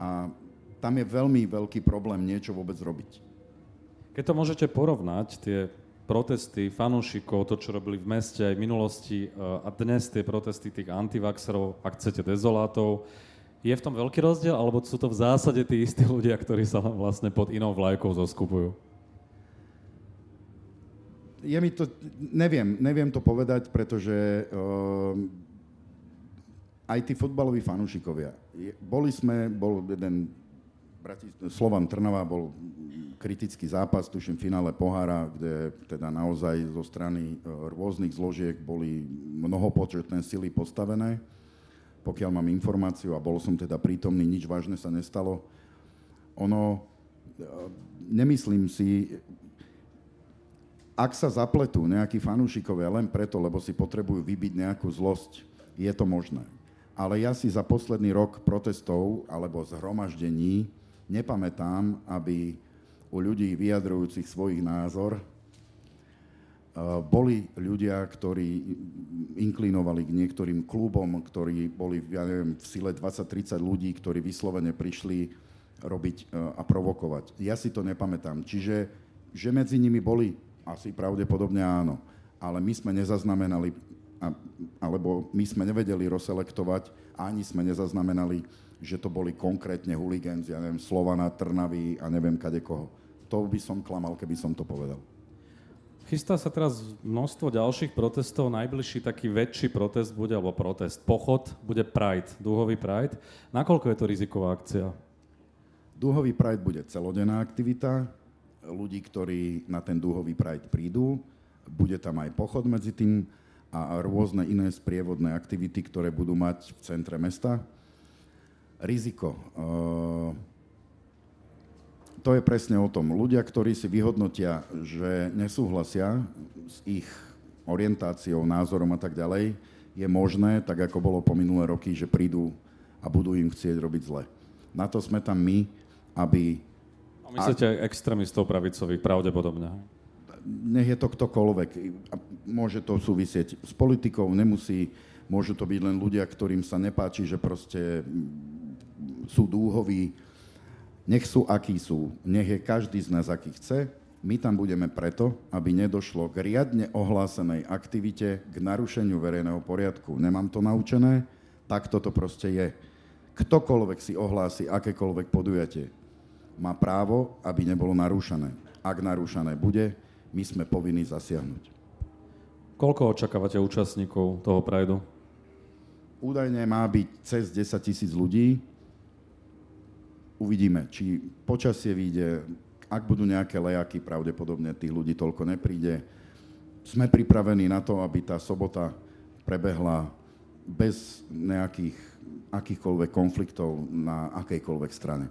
A tam je veľmi veľký problém niečo vôbec robiť. Keď to môžete porovnať, tie protesty fanúšikov, to, čo robili v meste aj v minulosti e, a dnes tie protesty tých antivaxerov, ak chcete dezolátov, Je v tom veľký rozdiel, alebo sú to v zásade tí istí ľudia, ktorí sa vlastne pod inou vlajkou zoskupujú? Je mi to, neviem, neviem to povedať, pretože uh, aj tí futbaloví fanúšikovia. Boli sme, bol jeden Slovan Trnava bol kritický zápas, tuším, finále pohára, kde teda naozaj zo strany e, rôznych zložiek boli mnohopočetné sily postavené. Pokiaľ mám informáciu, a bol som teda prítomný, nič vážne sa nestalo. Ono, e, nemyslím si, ak sa zapletú nejakí fanúšikovia len preto, lebo si potrebujú vybiť nejakú zlosť, je to možné. Ale ja si za posledný rok protestov alebo zhromaždení nepamätám, aby u ľudí vyjadrujúcich svojich názor eh, boli ľudia, ktorí inklinovali k niektorým klubom, ktorí boli, ja neviem, v sile 20-30 ľudí, ktorí vyslovene prišli robiť eh, a provokovať. Ja si to nepamätám. Čiže, že medzi nimi boli, asi pravdepodobne áno. Ale my sme nezaznamenali, alebo my sme nevedeli rozselektovať, ani sme nezaznamenali že to boli konkrétne huligánz, ja neviem, Slovana, Trnavy a neviem kade koho. To by som klamal, keby som to povedal. Chystá sa teraz množstvo ďalších protestov. Najbližší taký väčší protest bude, alebo protest, pochod, bude Pride, dúhový Pride. Nakoľko je to riziková akcia? Dúhový Pride bude celodenná aktivita ľudí, ktorí na ten dúhový Pride prídu. Bude tam aj pochod medzi tým a rôzne iné sprievodné aktivity, ktoré budú mať v centre mesta riziko. Eh, to je presne o tom. Ľudia, ktorí si vyhodnotia, že nesúhlasia s ich orientáciou, názorom a tak ďalej, je možné, tak ako bolo po minulé roky, že prídu a budú im chcieť robiť zle. Na to sme tam my, aby... A myslíte aj extrémistov pravicových, pravdepodobne? Nech je to ktokoľvek. Môže to súvisieť s politikou, nemusí. Môžu to byť len ľudia, ktorým sa nepáči, že proste sú dúhoví, nech sú akí sú, nech je každý z nás aký chce, my tam budeme preto, aby nedošlo k riadne ohlásenej aktivite, k narušeniu verejného poriadku. Nemám to naučené, tak toto proste je. Ktokoľvek si ohlási akékoľvek podujatie, má právo, aby nebolo narúšané. Ak narúšané bude, my sme povinní zasiahnuť. Koľko očakávate účastníkov toho Prideu? Údajne má byť cez 10 tisíc ľudí uvidíme, či počasie vyjde, ak budú nejaké lejaky, pravdepodobne tých ľudí toľko nepríde. Sme pripravení na to, aby tá sobota prebehla bez nejakých akýchkoľvek konfliktov na akejkoľvek strane.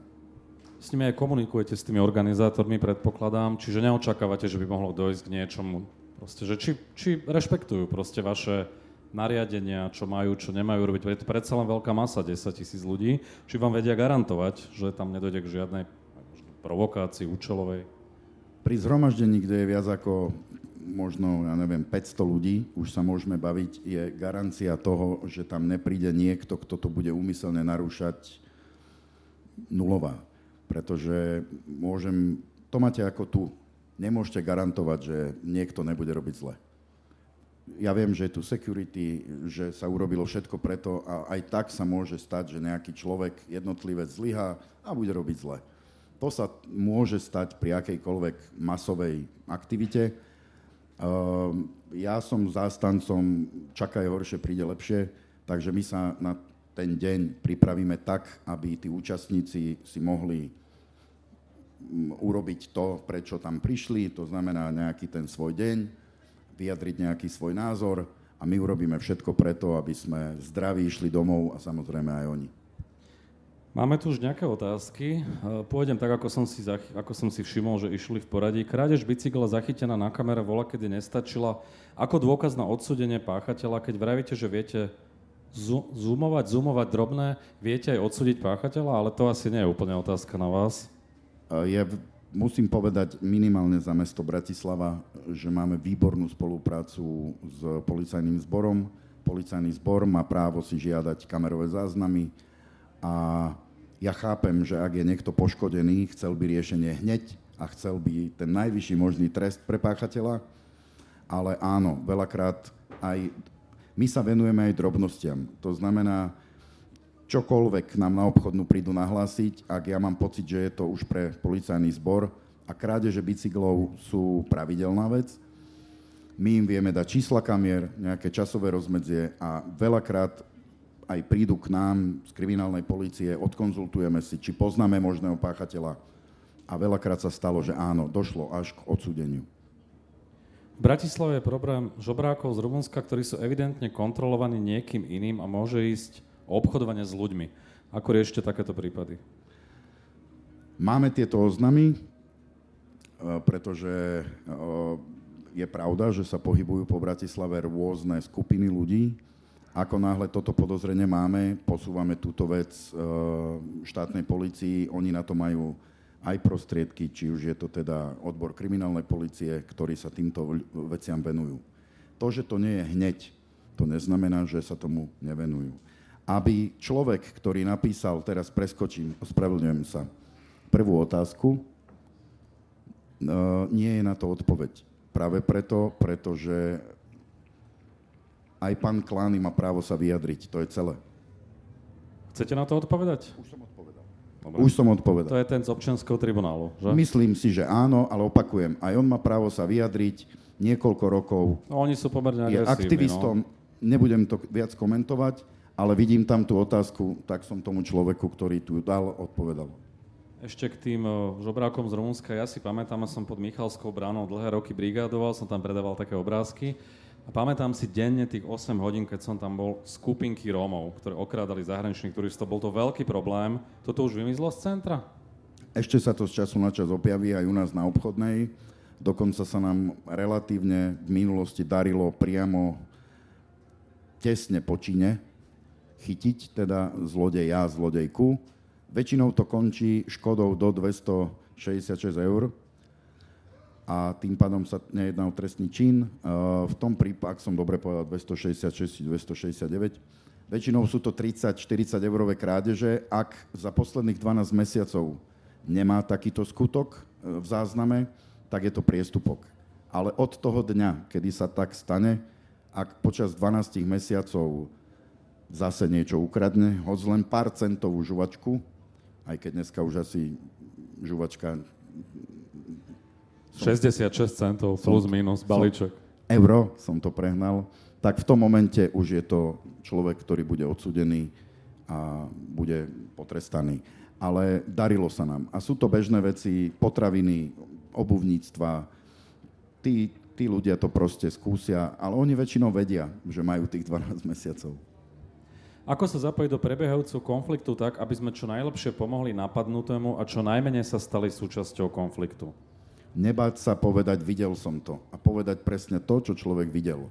S nimi aj komunikujete s tými organizátormi, predpokladám, čiže neočakávate, že by mohlo dojsť k niečomu, proste, že či, či rešpektujú proste vaše nariadenia, čo majú, čo nemajú robiť. Je to predsa len veľká masa, 10 tisíc ľudí. Či vám vedia garantovať, že tam nedojde k žiadnej provokácii účelovej? Pri zhromaždení, kde je viac ako možno, ja neviem, 500 ľudí, už sa môžeme baviť, je garancia toho, že tam nepríde niekto, kto to bude úmyselne narúšať nulová. Pretože môžem, to máte ako tu, nemôžete garantovať, že niekto nebude robiť zle ja viem, že je tu security, že sa urobilo všetko preto a aj tak sa môže stať, že nejaký človek, jednotlivec zlyhá a bude robiť zle. To sa môže stať pri akejkoľvek masovej aktivite. Ehm, ja som zástancom čakaj horšie, príde lepšie, takže my sa na ten deň pripravíme tak, aby tí účastníci si mohli mm, urobiť to, prečo tam prišli, to znamená nejaký ten svoj deň, vyjadriť nejaký svoj názor a my urobíme všetko preto, aby sme zdraví išli domov a samozrejme aj oni. Máme tu už nejaké otázky. E, pôjdem tak, ako som si, zachy- ako som si všimol, že išli v poradí. Krádež bicykla zachytená na kamere vola, kedy nestačila. Ako dôkaz na odsudenie páchateľa, keď vravíte, že viete zoomovať, zoomovať drobné, viete aj odsúdiť páchateľa, ale to asi nie je úplne otázka na vás. E, je musím povedať minimálne za mesto Bratislava, že máme výbornú spoluprácu s policajným zborom. Policajný zbor má právo si žiadať kamerové záznamy a ja chápem, že ak je niekto poškodený, chcel by riešenie hneď a chcel by ten najvyšší možný trest pre páchateľa, ale áno, veľakrát aj my sa venujeme aj drobnostiam. To znamená, čokoľvek nám na obchodnú prídu nahlásiť, ak ja mám pocit, že je to už pre policajný zbor a krádeže bicyklov sú pravidelná vec, my im vieme dať čísla kamier, nejaké časové rozmedzie a veľakrát aj prídu k nám z kriminálnej policie, odkonzultujeme si, či poznáme možného páchateľa. A veľakrát sa stalo, že áno, došlo až k odsúdeniu. V Bratislave je problém žobrákov z Rumunska, ktorí sú evidentne kontrolovaní niekým iným a môže ísť o s ľuďmi. Ako riešite takéto prípady? Máme tieto oznamy, e, pretože e, je pravda, že sa pohybujú po Bratislave rôzne skupiny ľudí. Ako náhle toto podozrenie máme, posúvame túto vec e, štátnej policii, oni na to majú aj prostriedky, či už je to teda odbor kriminálnej policie, ktorí sa týmto veciam venujú. To, že to nie je hneď, to neznamená, že sa tomu nevenujú. Aby človek, ktorý napísal, teraz preskočím, ospravedlňujem sa, prvú otázku, e, nie je na to odpoveď. Práve preto, pretože aj pán Klány má právo sa vyjadriť. To je celé. Chcete na to odpovedať? Už som odpovedal. Dobre. Už som odpovedal. To je ten z občianského tribunálu, že? Myslím si, že áno, ale opakujem, aj on má právo sa vyjadriť niekoľko rokov. No, oni sú pomerne Je agresívni, aktivistom, No. nebudem to viac komentovať, ale vidím tam tú otázku, tak som tomu človeku, ktorý tu dal, odpovedal. Ešte k tým žobrákom z Rumunska, ja si pamätám, ja som pod Michalskou bránou dlhé roky brigádoval, som tam predával také obrázky a pamätám si denne tých 8 hodín, keď som tam bol, skupinky Rómov, ktoré okrádali zahraničných turistov. Bol to veľký problém. Toto už vymizlo z centra? Ešte sa to z času na čas objaví aj u nás na obchodnej. Dokonca sa nám relatívne v minulosti darilo priamo tesne po čine chytiť teda zlodeja, zlodejku. Väčšinou to končí škodou do 266 eur a tým pádom sa nejedná o trestný čin. Uh, V tom prípade, ak som dobre povedal, 266 269, väčšinou sú to 30-40 eurové krádeže. Ak za posledných 12 mesiacov nemá takýto skutok uh, v zázname, tak je to priestupok. Ale od toho dňa, kedy sa tak stane, ak počas 12 mesiacov zase niečo ukradne, hoď len pár centovú žuvačku, aj keď dneska už asi žuvačka 66 centov plus minus balíček. euro, som to prehnal, tak v tom momente už je to človek, ktorý bude odsudený a bude potrestaný. Ale darilo sa nám. A sú to bežné veci, potraviny, obuvníctva. Tí, tí ľudia to proste skúsia, ale oni väčšinou vedia, že majú tých 12 mesiacov. Ako sa zapojiť do prebiehajúceho konfliktu tak, aby sme čo najlepšie pomohli napadnutému a čo najmenej sa stali súčasťou konfliktu? Nebáť sa povedať, videl som to. A povedať presne to, čo človek videl.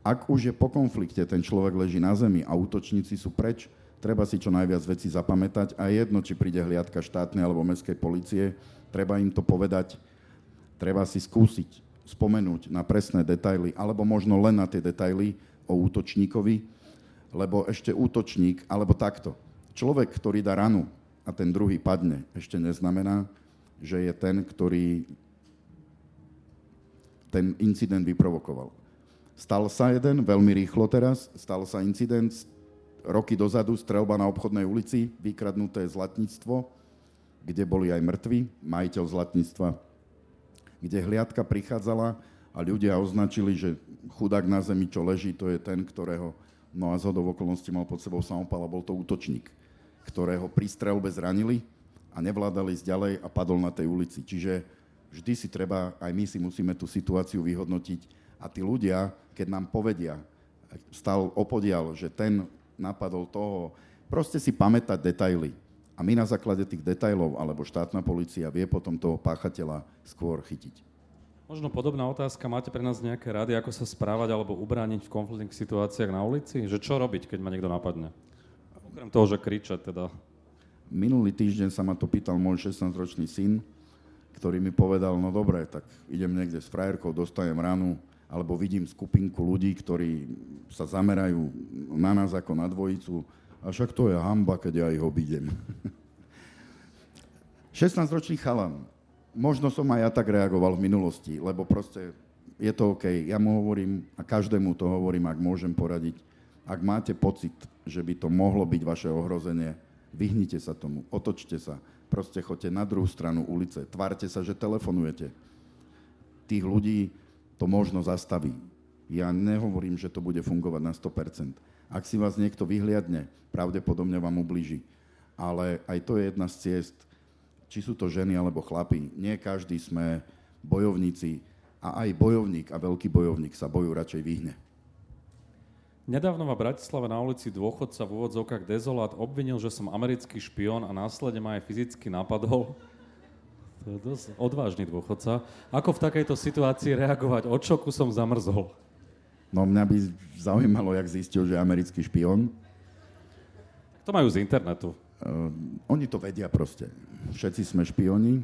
Ak už je po konflikte, ten človek leží na zemi a útočníci sú preč, treba si čo najviac veci zapamätať a jedno, či príde hliadka štátnej alebo mestskej policie, treba im to povedať, treba si skúsiť spomenúť na presné detaily, alebo možno len na tie detaily o útočníkovi, lebo ešte útočník, alebo takto. Človek, ktorý dá ranu a ten druhý padne, ešte neznamená, že je ten, ktorý ten incident vyprovokoval. Stal sa jeden, veľmi rýchlo teraz, stal sa incident roky dozadu, strelba na obchodnej ulici, vykradnuté zlatníctvo, kde boli aj mŕtvi, majiteľ zlatníctva, kde hliadka prichádzala a ľudia označili, že chudák na zemi, čo leží, to je ten, ktorého, no a zhodou okolností mal pod sebou samopal a bol to útočník, ktorého pri strelbe zranili a nevládali ísť ďalej a padol na tej ulici. Čiže vždy si treba, aj my si musíme tú situáciu vyhodnotiť a tí ľudia, keď nám povedia, stal opodial, že ten napadol toho, proste si pamätať detaily. A my na základe tých detailov, alebo štátna policia vie potom toho páchateľa skôr chytiť. Možno podobná otázka, máte pre nás nejaké rady, ako sa správať alebo ubrániť v konfliktných situáciách na ulici? Že čo robiť, keď ma niekto napadne? Okrem toho, že kričať teda. Minulý týždeň sa ma to pýtal môj 16-ročný syn, ktorý mi povedal, no dobre, tak idem niekde s frajerkou, dostajem ranu, alebo vidím skupinku ľudí, ktorí sa zamerajú na nás ako na dvojicu, a však to je hamba, keď ja ich obídem. 16-ročný chalan. Možno som aj ja tak reagoval v minulosti, lebo proste je to OK. Ja mu hovorím, a každému to hovorím, ak môžem poradiť, Ak máte pocit, že by to mohlo byť vaše ohrozenie, vyhnite sa tomu, otočte sa, proste choďte na druhú stranu ulice, tvárte sa, že telefonujete. Tých ľudí to možno zastaví. Ja nehovorím, že to bude fungovať na 100%. Ak si vás niekto vyhliadne, pravdepodobne vám ublíži. Ale aj to je jedna z ciest, či sú to ženy alebo chlapi. Nie každý sme bojovníci a aj bojovník a veľký bojovník sa boju radšej vyhne. Nedávno ma Bratislave na ulici dôchodca v úvodzovkách Dezolát obvinil, že som americký špión a následne ma aj fyzicky napadol. To je dosť odvážny dôchodca. Ako v takejto situácii reagovať? Od šoku som zamrzol. No mňa by zaujímalo, jak zistil, že je americký špión. To majú z internetu. Uh, oni to vedia proste. Všetci sme špioni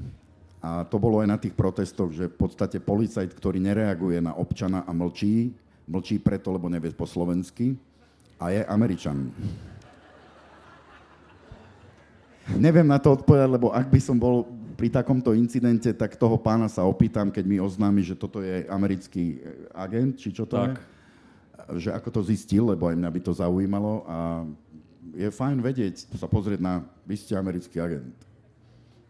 a to bolo aj na tých protestoch, že v podstate policajt, ktorý nereaguje na občana a mlčí, Mlčí preto, lebo nevie po slovensky a je Američan. Neviem na to odpovedať, lebo ak by som bol pri takomto incidente, tak toho pána sa opýtam, keď mi oznámi, že toto je americký agent, či čo to tak. je. Že ako to zistil, lebo aj mňa by to zaujímalo a je fajn vedieť, sa pozrieť na, vy ste americký agent.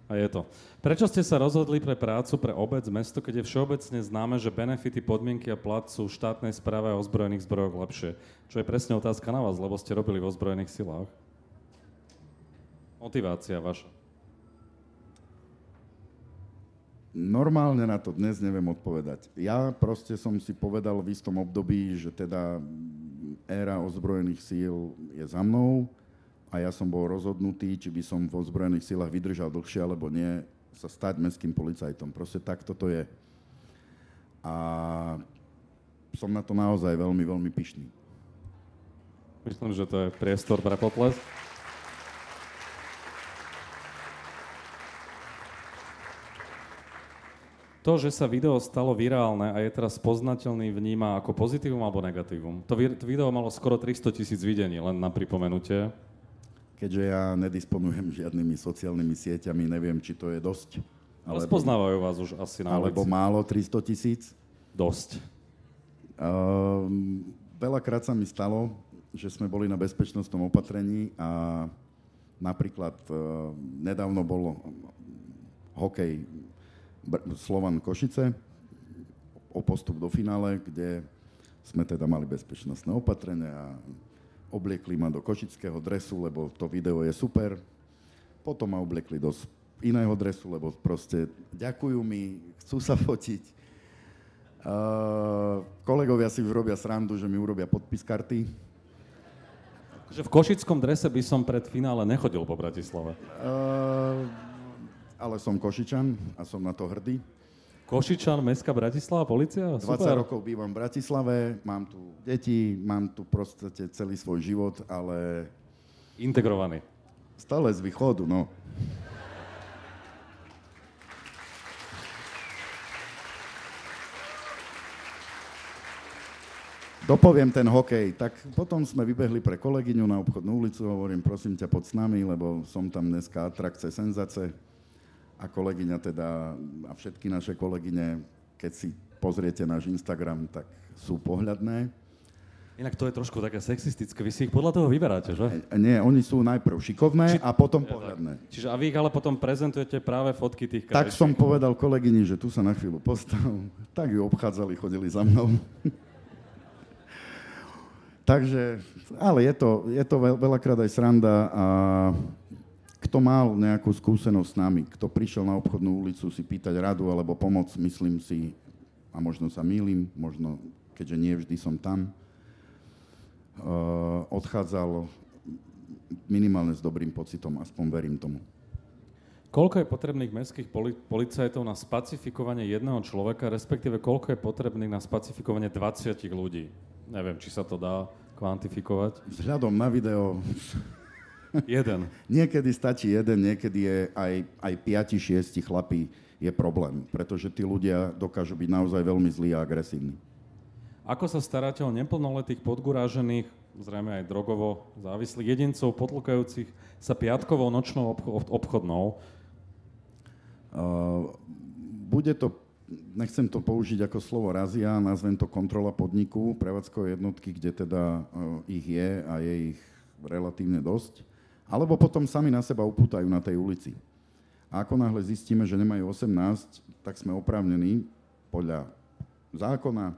A je to. Prečo ste sa rozhodli pre prácu pre obec, mesto, keď je všeobecne známe, že benefity, podmienky a plat sú v štátnej správe a ozbrojených zbrojoch lepšie? Čo je presne otázka na vás, lebo ste robili v ozbrojených silách. Motivácia vaša. Normálne na to dnes neviem odpovedať. Ja proste som si povedal v istom období, že teda éra ozbrojených síl je za mnou a ja som bol rozhodnutý, či by som v ozbrojených silách vydržal dlhšie alebo nie, sa stať mestským policajtom. Proste takto to je. A som na to naozaj veľmi, veľmi pyšný. Myslím, že to je priestor pre potles. To, že sa video stalo virálne a je teraz poznateľný, vníma ako pozitívum alebo negatívum. To video malo skoro 300 tisíc videní, len na pripomenutie keďže ja nedisponujem žiadnymi sociálnymi sieťami, neviem, či to je dosť. Ale spoznávajú vás už asi na Alebo ulici. málo 300 tisíc? Dosť. Uh, veľakrát sa mi stalo, že sme boli na bezpečnostnom opatrení a napríklad uh, nedávno bolo hokej Slovan Košice o postup do finále, kde sme teda mali bezpečnostné opatrenie a obliekli ma do košického dresu, lebo to video je super. Potom ma obliekli do iného dresu, lebo proste ďakujú mi, chcú sa fotiť. Uh, kolegovia si urobia srandu, že mi urobia podpis karty. Že v košickom drese by som pred finále nechodil po Bratislave. Uh, ale som košičan a som na to hrdý. Košičan, Mestská Bratislava, policia? 20 Super. rokov bývam v Bratislave, mám tu deti, mám tu proste celý svoj život, ale... Integrovaný. Stále z východu, no. Dopoviem ten hokej. Tak potom sme vybehli pre kolegyňu na obchodnú ulicu, hovorím, prosím ťa, pod s nami, lebo som tam dneska atrakce, senzace a kolegyňa teda, a všetky naše kolegyne, keď si pozriete náš Instagram, tak sú pohľadné. Inak to je trošku také sexistické, vy si ich podľa toho vyberáte, že? E, nie, oni sú najprv šikovné Či... a potom ja, pohľadné. Tak. Čiže a vy ich ale potom prezentujete práve fotky tých krajších. Tak som povedal kolegyni, že tu sa na chvíľu postav, tak ju obchádzali, chodili za mnou. Takže, ale je to, je to veľakrát aj sranda a kto mal nejakú skúsenosť s nami, kto prišiel na obchodnú ulicu si pýtať radu alebo pomoc, myslím si, a možno sa mýlim, možno, keďže nie vždy som tam, uh, odchádzal minimálne s dobrým pocitom, aspoň verím tomu. Koľko je potrebných mestských poli- policajtov na spacifikovanie jedného človeka, respektíve koľko je potrebných na spacifikovanie 20 ľudí? Neviem, či sa to dá kvantifikovať. Vzhľadom na video Jeden. niekedy stačí jeden, niekedy je aj, aj 5-6 chlapí je problém, pretože tí ľudia dokážu byť naozaj veľmi zlí a agresívni. Ako sa staráte o neplnoletých podgurážených, zrejme aj drogovo závislých jedincov potlkajúcich sa piatkovou nočnou obchodnou? Uh, bude to nechcem to použiť ako slovo razia, nazvem to kontrola podniku, prevádzkové jednotky, kde teda ich je a je ich relatívne dosť, alebo potom sami na seba upútajú na tej ulici. A ako náhle zistíme, že nemajú 18, tak sme oprávnení podľa zákona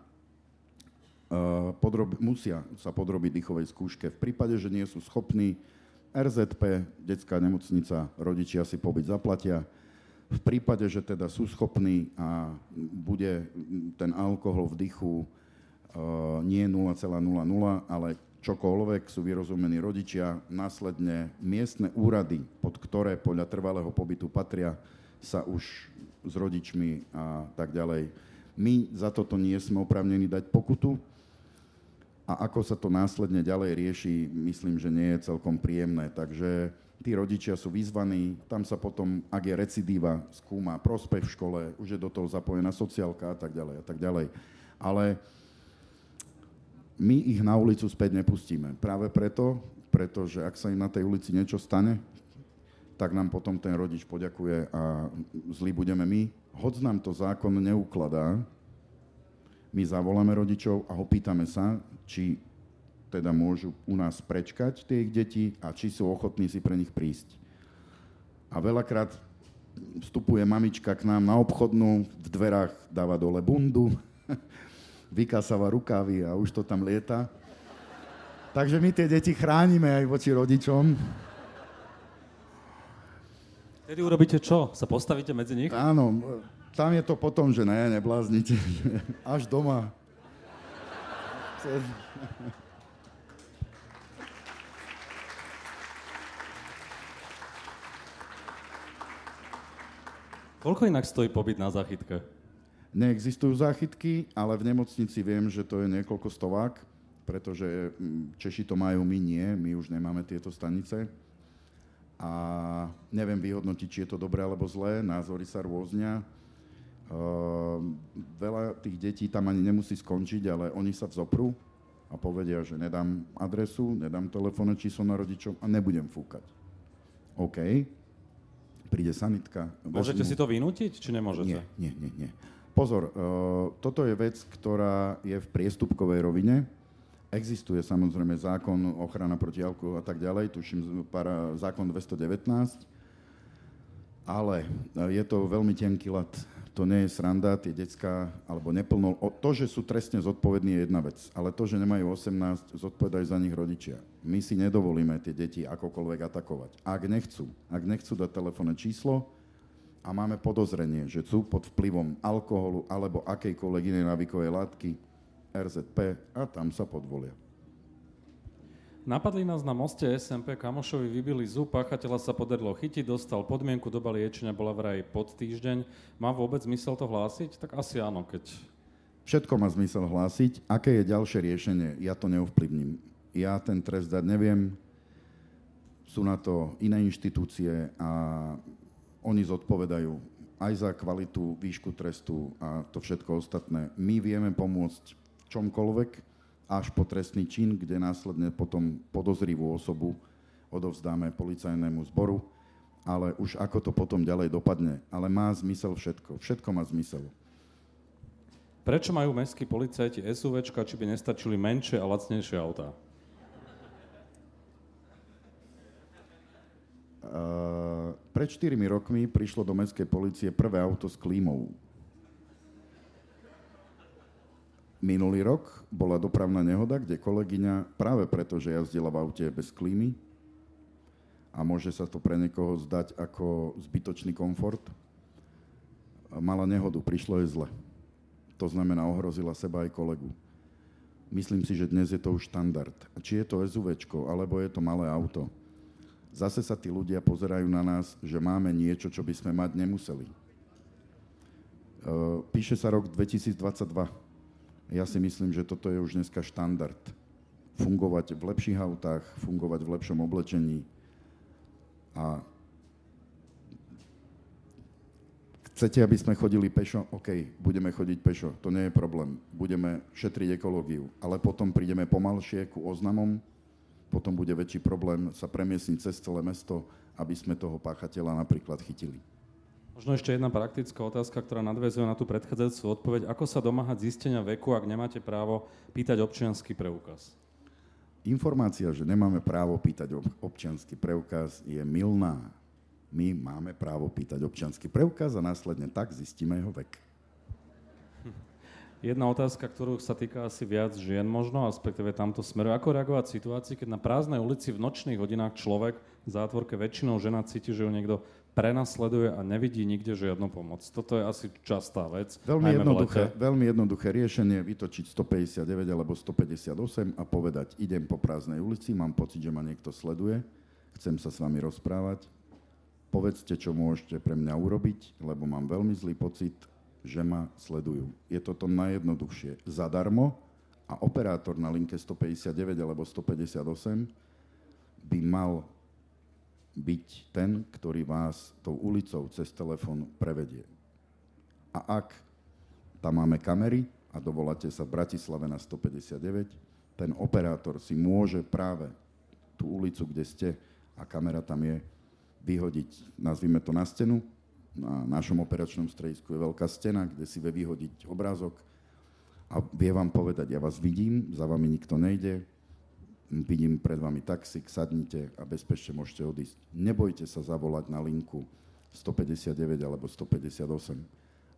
podrob, musia sa podrobiť dýchovej skúške. V prípade, že nie sú schopní, RZP, detská nemocnica, rodičia si pobyt zaplatia. V prípade, že teda sú schopní a bude ten alkohol v dychu uh, nie 0,00, ale čokoľvek, sú vyrozumení rodičia, následne miestne úrady, pod ktoré podľa trvalého pobytu patria, sa už s rodičmi a tak ďalej. My za toto nie sme oprávnení dať pokutu a ako sa to následne ďalej rieši, myslím, že nie je celkom príjemné. Takže tí rodičia sú vyzvaní, tam sa potom, ak je recidíva, skúma prospech v škole, už je do toho zapojená sociálka a tak ďalej a tak ďalej. Ale my ich na ulicu späť nepustíme. Práve preto, pretože ak sa im na tej ulici niečo stane, tak nám potom ten rodič poďakuje a zlí budeme my. Hoď nám to zákon neukladá, my zavoláme rodičov a opýtame sa, či teda môžu u nás prečkať tie ich deti a či sú ochotní si pre nich prísť. A veľakrát vstupuje mamička k nám na obchodnú, v dverách dáva dole bundu, vykasáva rukávy a už to tam lieta. Takže my tie deti chránime aj voči rodičom. Tedy urobíte čo? Sa postavíte medzi nich? Áno, tam je to potom, že ne, nebláznite. Až doma. Koľko inak stojí pobyt na záchytke? Neexistujú záchytky, ale v nemocnici viem, že to je niekoľko stovák, pretože mm, Češi to majú, my nie, my už nemáme tieto stanice. A neviem vyhodnotiť, či je to dobré alebo zlé, názory sa rôznia. Uh, veľa tých detí tam ani nemusí skončiť, ale oni sa vzopru a povedia, že nedám adresu, nedám telefónne číslo na rodičov a nebudem fúkať. OK. Príde sanitka. Môžete si to vynútiť, či nemôžete? Nie, nie, nie. nie. Pozor, uh, toto je vec, ktorá je v priestupkovej rovine. Existuje samozrejme zákon ochrana proti alkoholu a tak ďalej, tuším para, zákon 219, ale je to veľmi tenký lat. To nie je sranda, tie decka, alebo neplno... To, že sú trestne zodpovední je jedna vec, ale to, že nemajú 18, zodpovedajú za nich rodičia. My si nedovolíme tie deti akokoľvek atakovať. Ak nechcú, ak nechcú dať telefónne číslo, a máme podozrenie, že sú pod vplyvom alkoholu alebo akejkoľvek inej návykovej látky, RZP a tam sa podvolia. Napadli nás na moste SMP, kamošovi vybili zub, páchateľa sa podarilo chytiť, dostal podmienku, doba liečenia bola vraj pod týždeň. Má vôbec zmysel to hlásiť? Tak asi áno, keď... Všetko má zmysel hlásiť. Aké je ďalšie riešenie? Ja to neovplyvním. Ja ten trest dať neviem. Sú na to iné inštitúcie a oni zodpovedajú aj za kvalitu, výšku trestu a to všetko ostatné. My vieme pomôcť čomkoľvek, až po trestný čin, kde následne potom podozrivú osobu odovzdáme policajnému zboru, ale už ako to potom ďalej dopadne. Ale má zmysel všetko. Všetko má zmysel. Prečo majú mestskí policajti SUVčka, či by nestačili menšie a lacnejšie autá? Pred 4 rokmi prišlo do mestskej policie prvé auto s klímou. Minulý rok bola dopravná nehoda, kde kolegyňa práve preto, že jazdila v aute bez klímy a môže sa to pre niekoho zdať ako zbytočný komfort, mala nehodu, prišlo je zle. To znamená, ohrozila seba aj kolegu. Myslím si, že dnes je to už štandard. Či je to SUV, alebo je to malé auto, zase sa tí ľudia pozerajú na nás, že máme niečo, čo by sme mať nemuseli. E, píše sa rok 2022. Ja si myslím, že toto je už dneska štandard. Fungovať v lepších autách, fungovať v lepšom oblečení a Chcete, aby sme chodili pešo? OK, budeme chodiť pešo, to nie je problém. Budeme šetriť ekológiu, ale potom prídeme pomalšie ku oznamom, potom bude väčší problém sa premiesniť cez celé mesto, aby sme toho páchateľa napríklad chytili. Možno ešte jedna praktická otázka, ktorá nadväzuje na tú predchádzajúcu odpoveď. Ako sa domáhať zistenia veku, ak nemáte právo pýtať občianský preukaz? Informácia, že nemáme právo pýtať občianský preukaz, je milná. My máme právo pýtať občianský preukaz a následne tak zistíme jeho vek. Jedna otázka, ktorú sa týka asi viac žien možno, respektíve tamto smeru. Ako reagovať v situácii, keď na prázdnej ulici v nočných hodinách človek v zátvorke väčšinou žena cíti, že ju niekto prenasleduje a nevidí nikde žiadnu pomoc. Toto je asi častá vec. Veľmi jednoduché, veľmi jednoduché riešenie, vytočiť 159 alebo 158 a povedať, idem po prázdnej ulici, mám pocit, že ma niekto sleduje, chcem sa s vami rozprávať, povedzte, čo môžete pre mňa urobiť, lebo mám veľmi zlý pocit, že ma sledujú. Je toto najjednoduchšie. Zadarmo a operátor na linke 159 alebo 158 by mal byť ten, ktorý vás tou ulicou cez telefón prevedie. A ak tam máme kamery a dovoláte sa v Bratislave na 159, ten operátor si môže práve tú ulicu, kde ste a kamera tam je, vyhodiť, nazvime to na stenu. Na našom operačnom stredisku je veľká stena, kde si vie vyhodiť obrázok a vie vám povedať, ja vás vidím, za vami nikto nejde, vidím pred vami taxík, sadnite a bezpečne môžete odísť. Nebojte sa zavolať na linku 159 alebo 158.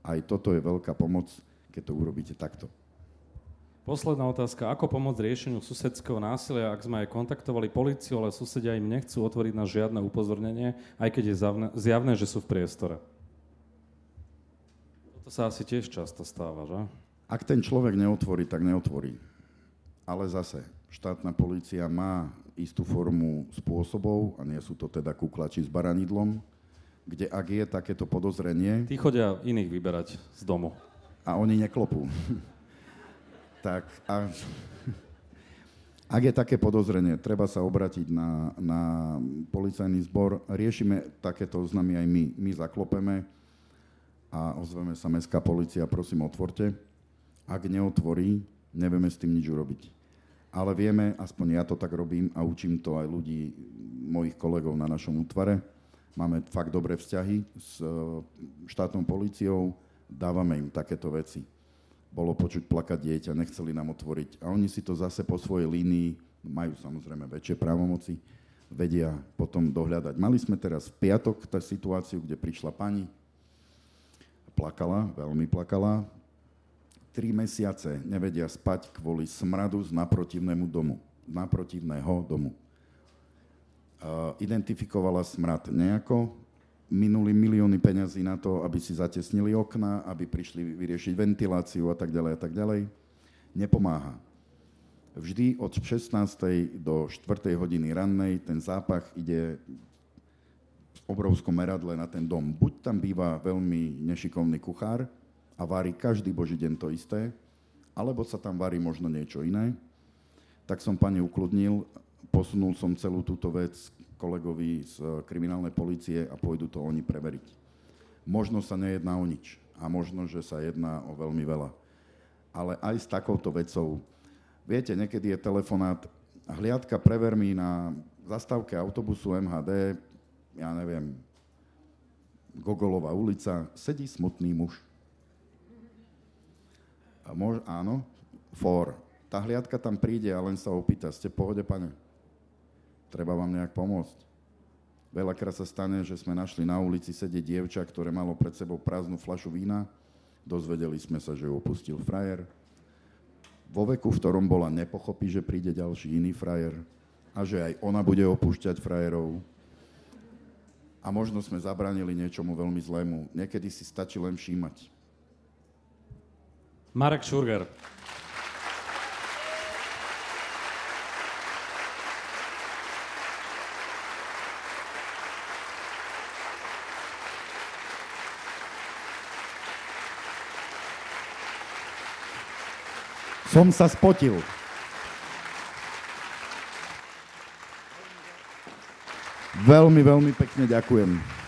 Aj toto je veľká pomoc, keď to urobíte takto. Posledná otázka. Ako pomôcť riešeniu susedského násilia, ak sme aj kontaktovali policiu, ale susedia im nechcú otvoriť na žiadne upozornenie, aj keď je zjavné, že sú v priestore? Toto sa asi tiež často stáva, že? Ak ten človek neotvorí, tak neotvorí. Ale zase, štátna polícia má istú formu spôsobov, a nie sú to teda kuklači s baranidlom, kde ak je takéto podozrenie... Tí chodia iných vyberať z domu. A oni neklopú. tak a... Ak je také podozrenie, treba sa obratiť na, na policajný zbor. Riešime takéto oznamy aj my. My zaklopeme a ozveme sa mestská policia, prosím, otvorte. Ak neotvorí, nevieme s tým nič urobiť ale vieme, aspoň ja to tak robím a učím to aj ľudí, mojich kolegov na našom útvare. Máme fakt dobré vzťahy s e, štátnou políciou, dávame im takéto veci. Bolo počuť plakať dieťa, nechceli nám otvoriť a oni si to zase po svojej línii, majú samozrejme väčšie právomoci, vedia potom dohľadať. Mali sme teraz v piatok tá situáciu, kde prišla pani, plakala, veľmi plakala, tri mesiace nevedia spať kvôli smradu z naprotivnému domu, naprotivného domu. Uh, identifikovala smrad nejako, minuli milióny peňazí na to, aby si zatesnili okna, aby prišli vyriešiť ventiláciu a tak ďalej a tak ďalej. Nepomáha. Vždy od 16. do 4. hodiny rannej ten zápach ide obrovskom meradle na ten dom. Buď tam býva veľmi nešikovný kuchár, a varí každý boží deň to isté, alebo sa tam varí možno niečo iné, tak som pani ukludnil, posunul som celú túto vec kolegovi z kriminálnej policie a pôjdu to oni preveriť. Možno sa nejedná o nič a možno, že sa jedná o veľmi veľa. Ale aj s takouto vecou, viete, niekedy je telefonát, hliadka prever mi na zastávke autobusu MHD, ja neviem, Gogolová ulica, sedí smutný muž a mož, áno, for. Tá hliadka tam príde a len sa opýta, ste v pohode, pane? Treba vám nejak pomôcť. Veľakrát sa stane, že sme našli na ulici sedieť dievča, ktoré malo pred sebou prázdnu flašu vína. Dozvedeli sme sa, že ju opustil frajer. Vo veku, v ktorom bola, nepochopí, že príde ďalší iný frajer a že aj ona bude opúšťať frajerov. A možno sme zabranili niečomu veľmi zlému. Niekedy si stačí len všímať. Marek Šurger. Som sa spotil. Veľmi, veľmi pekne ďakujem.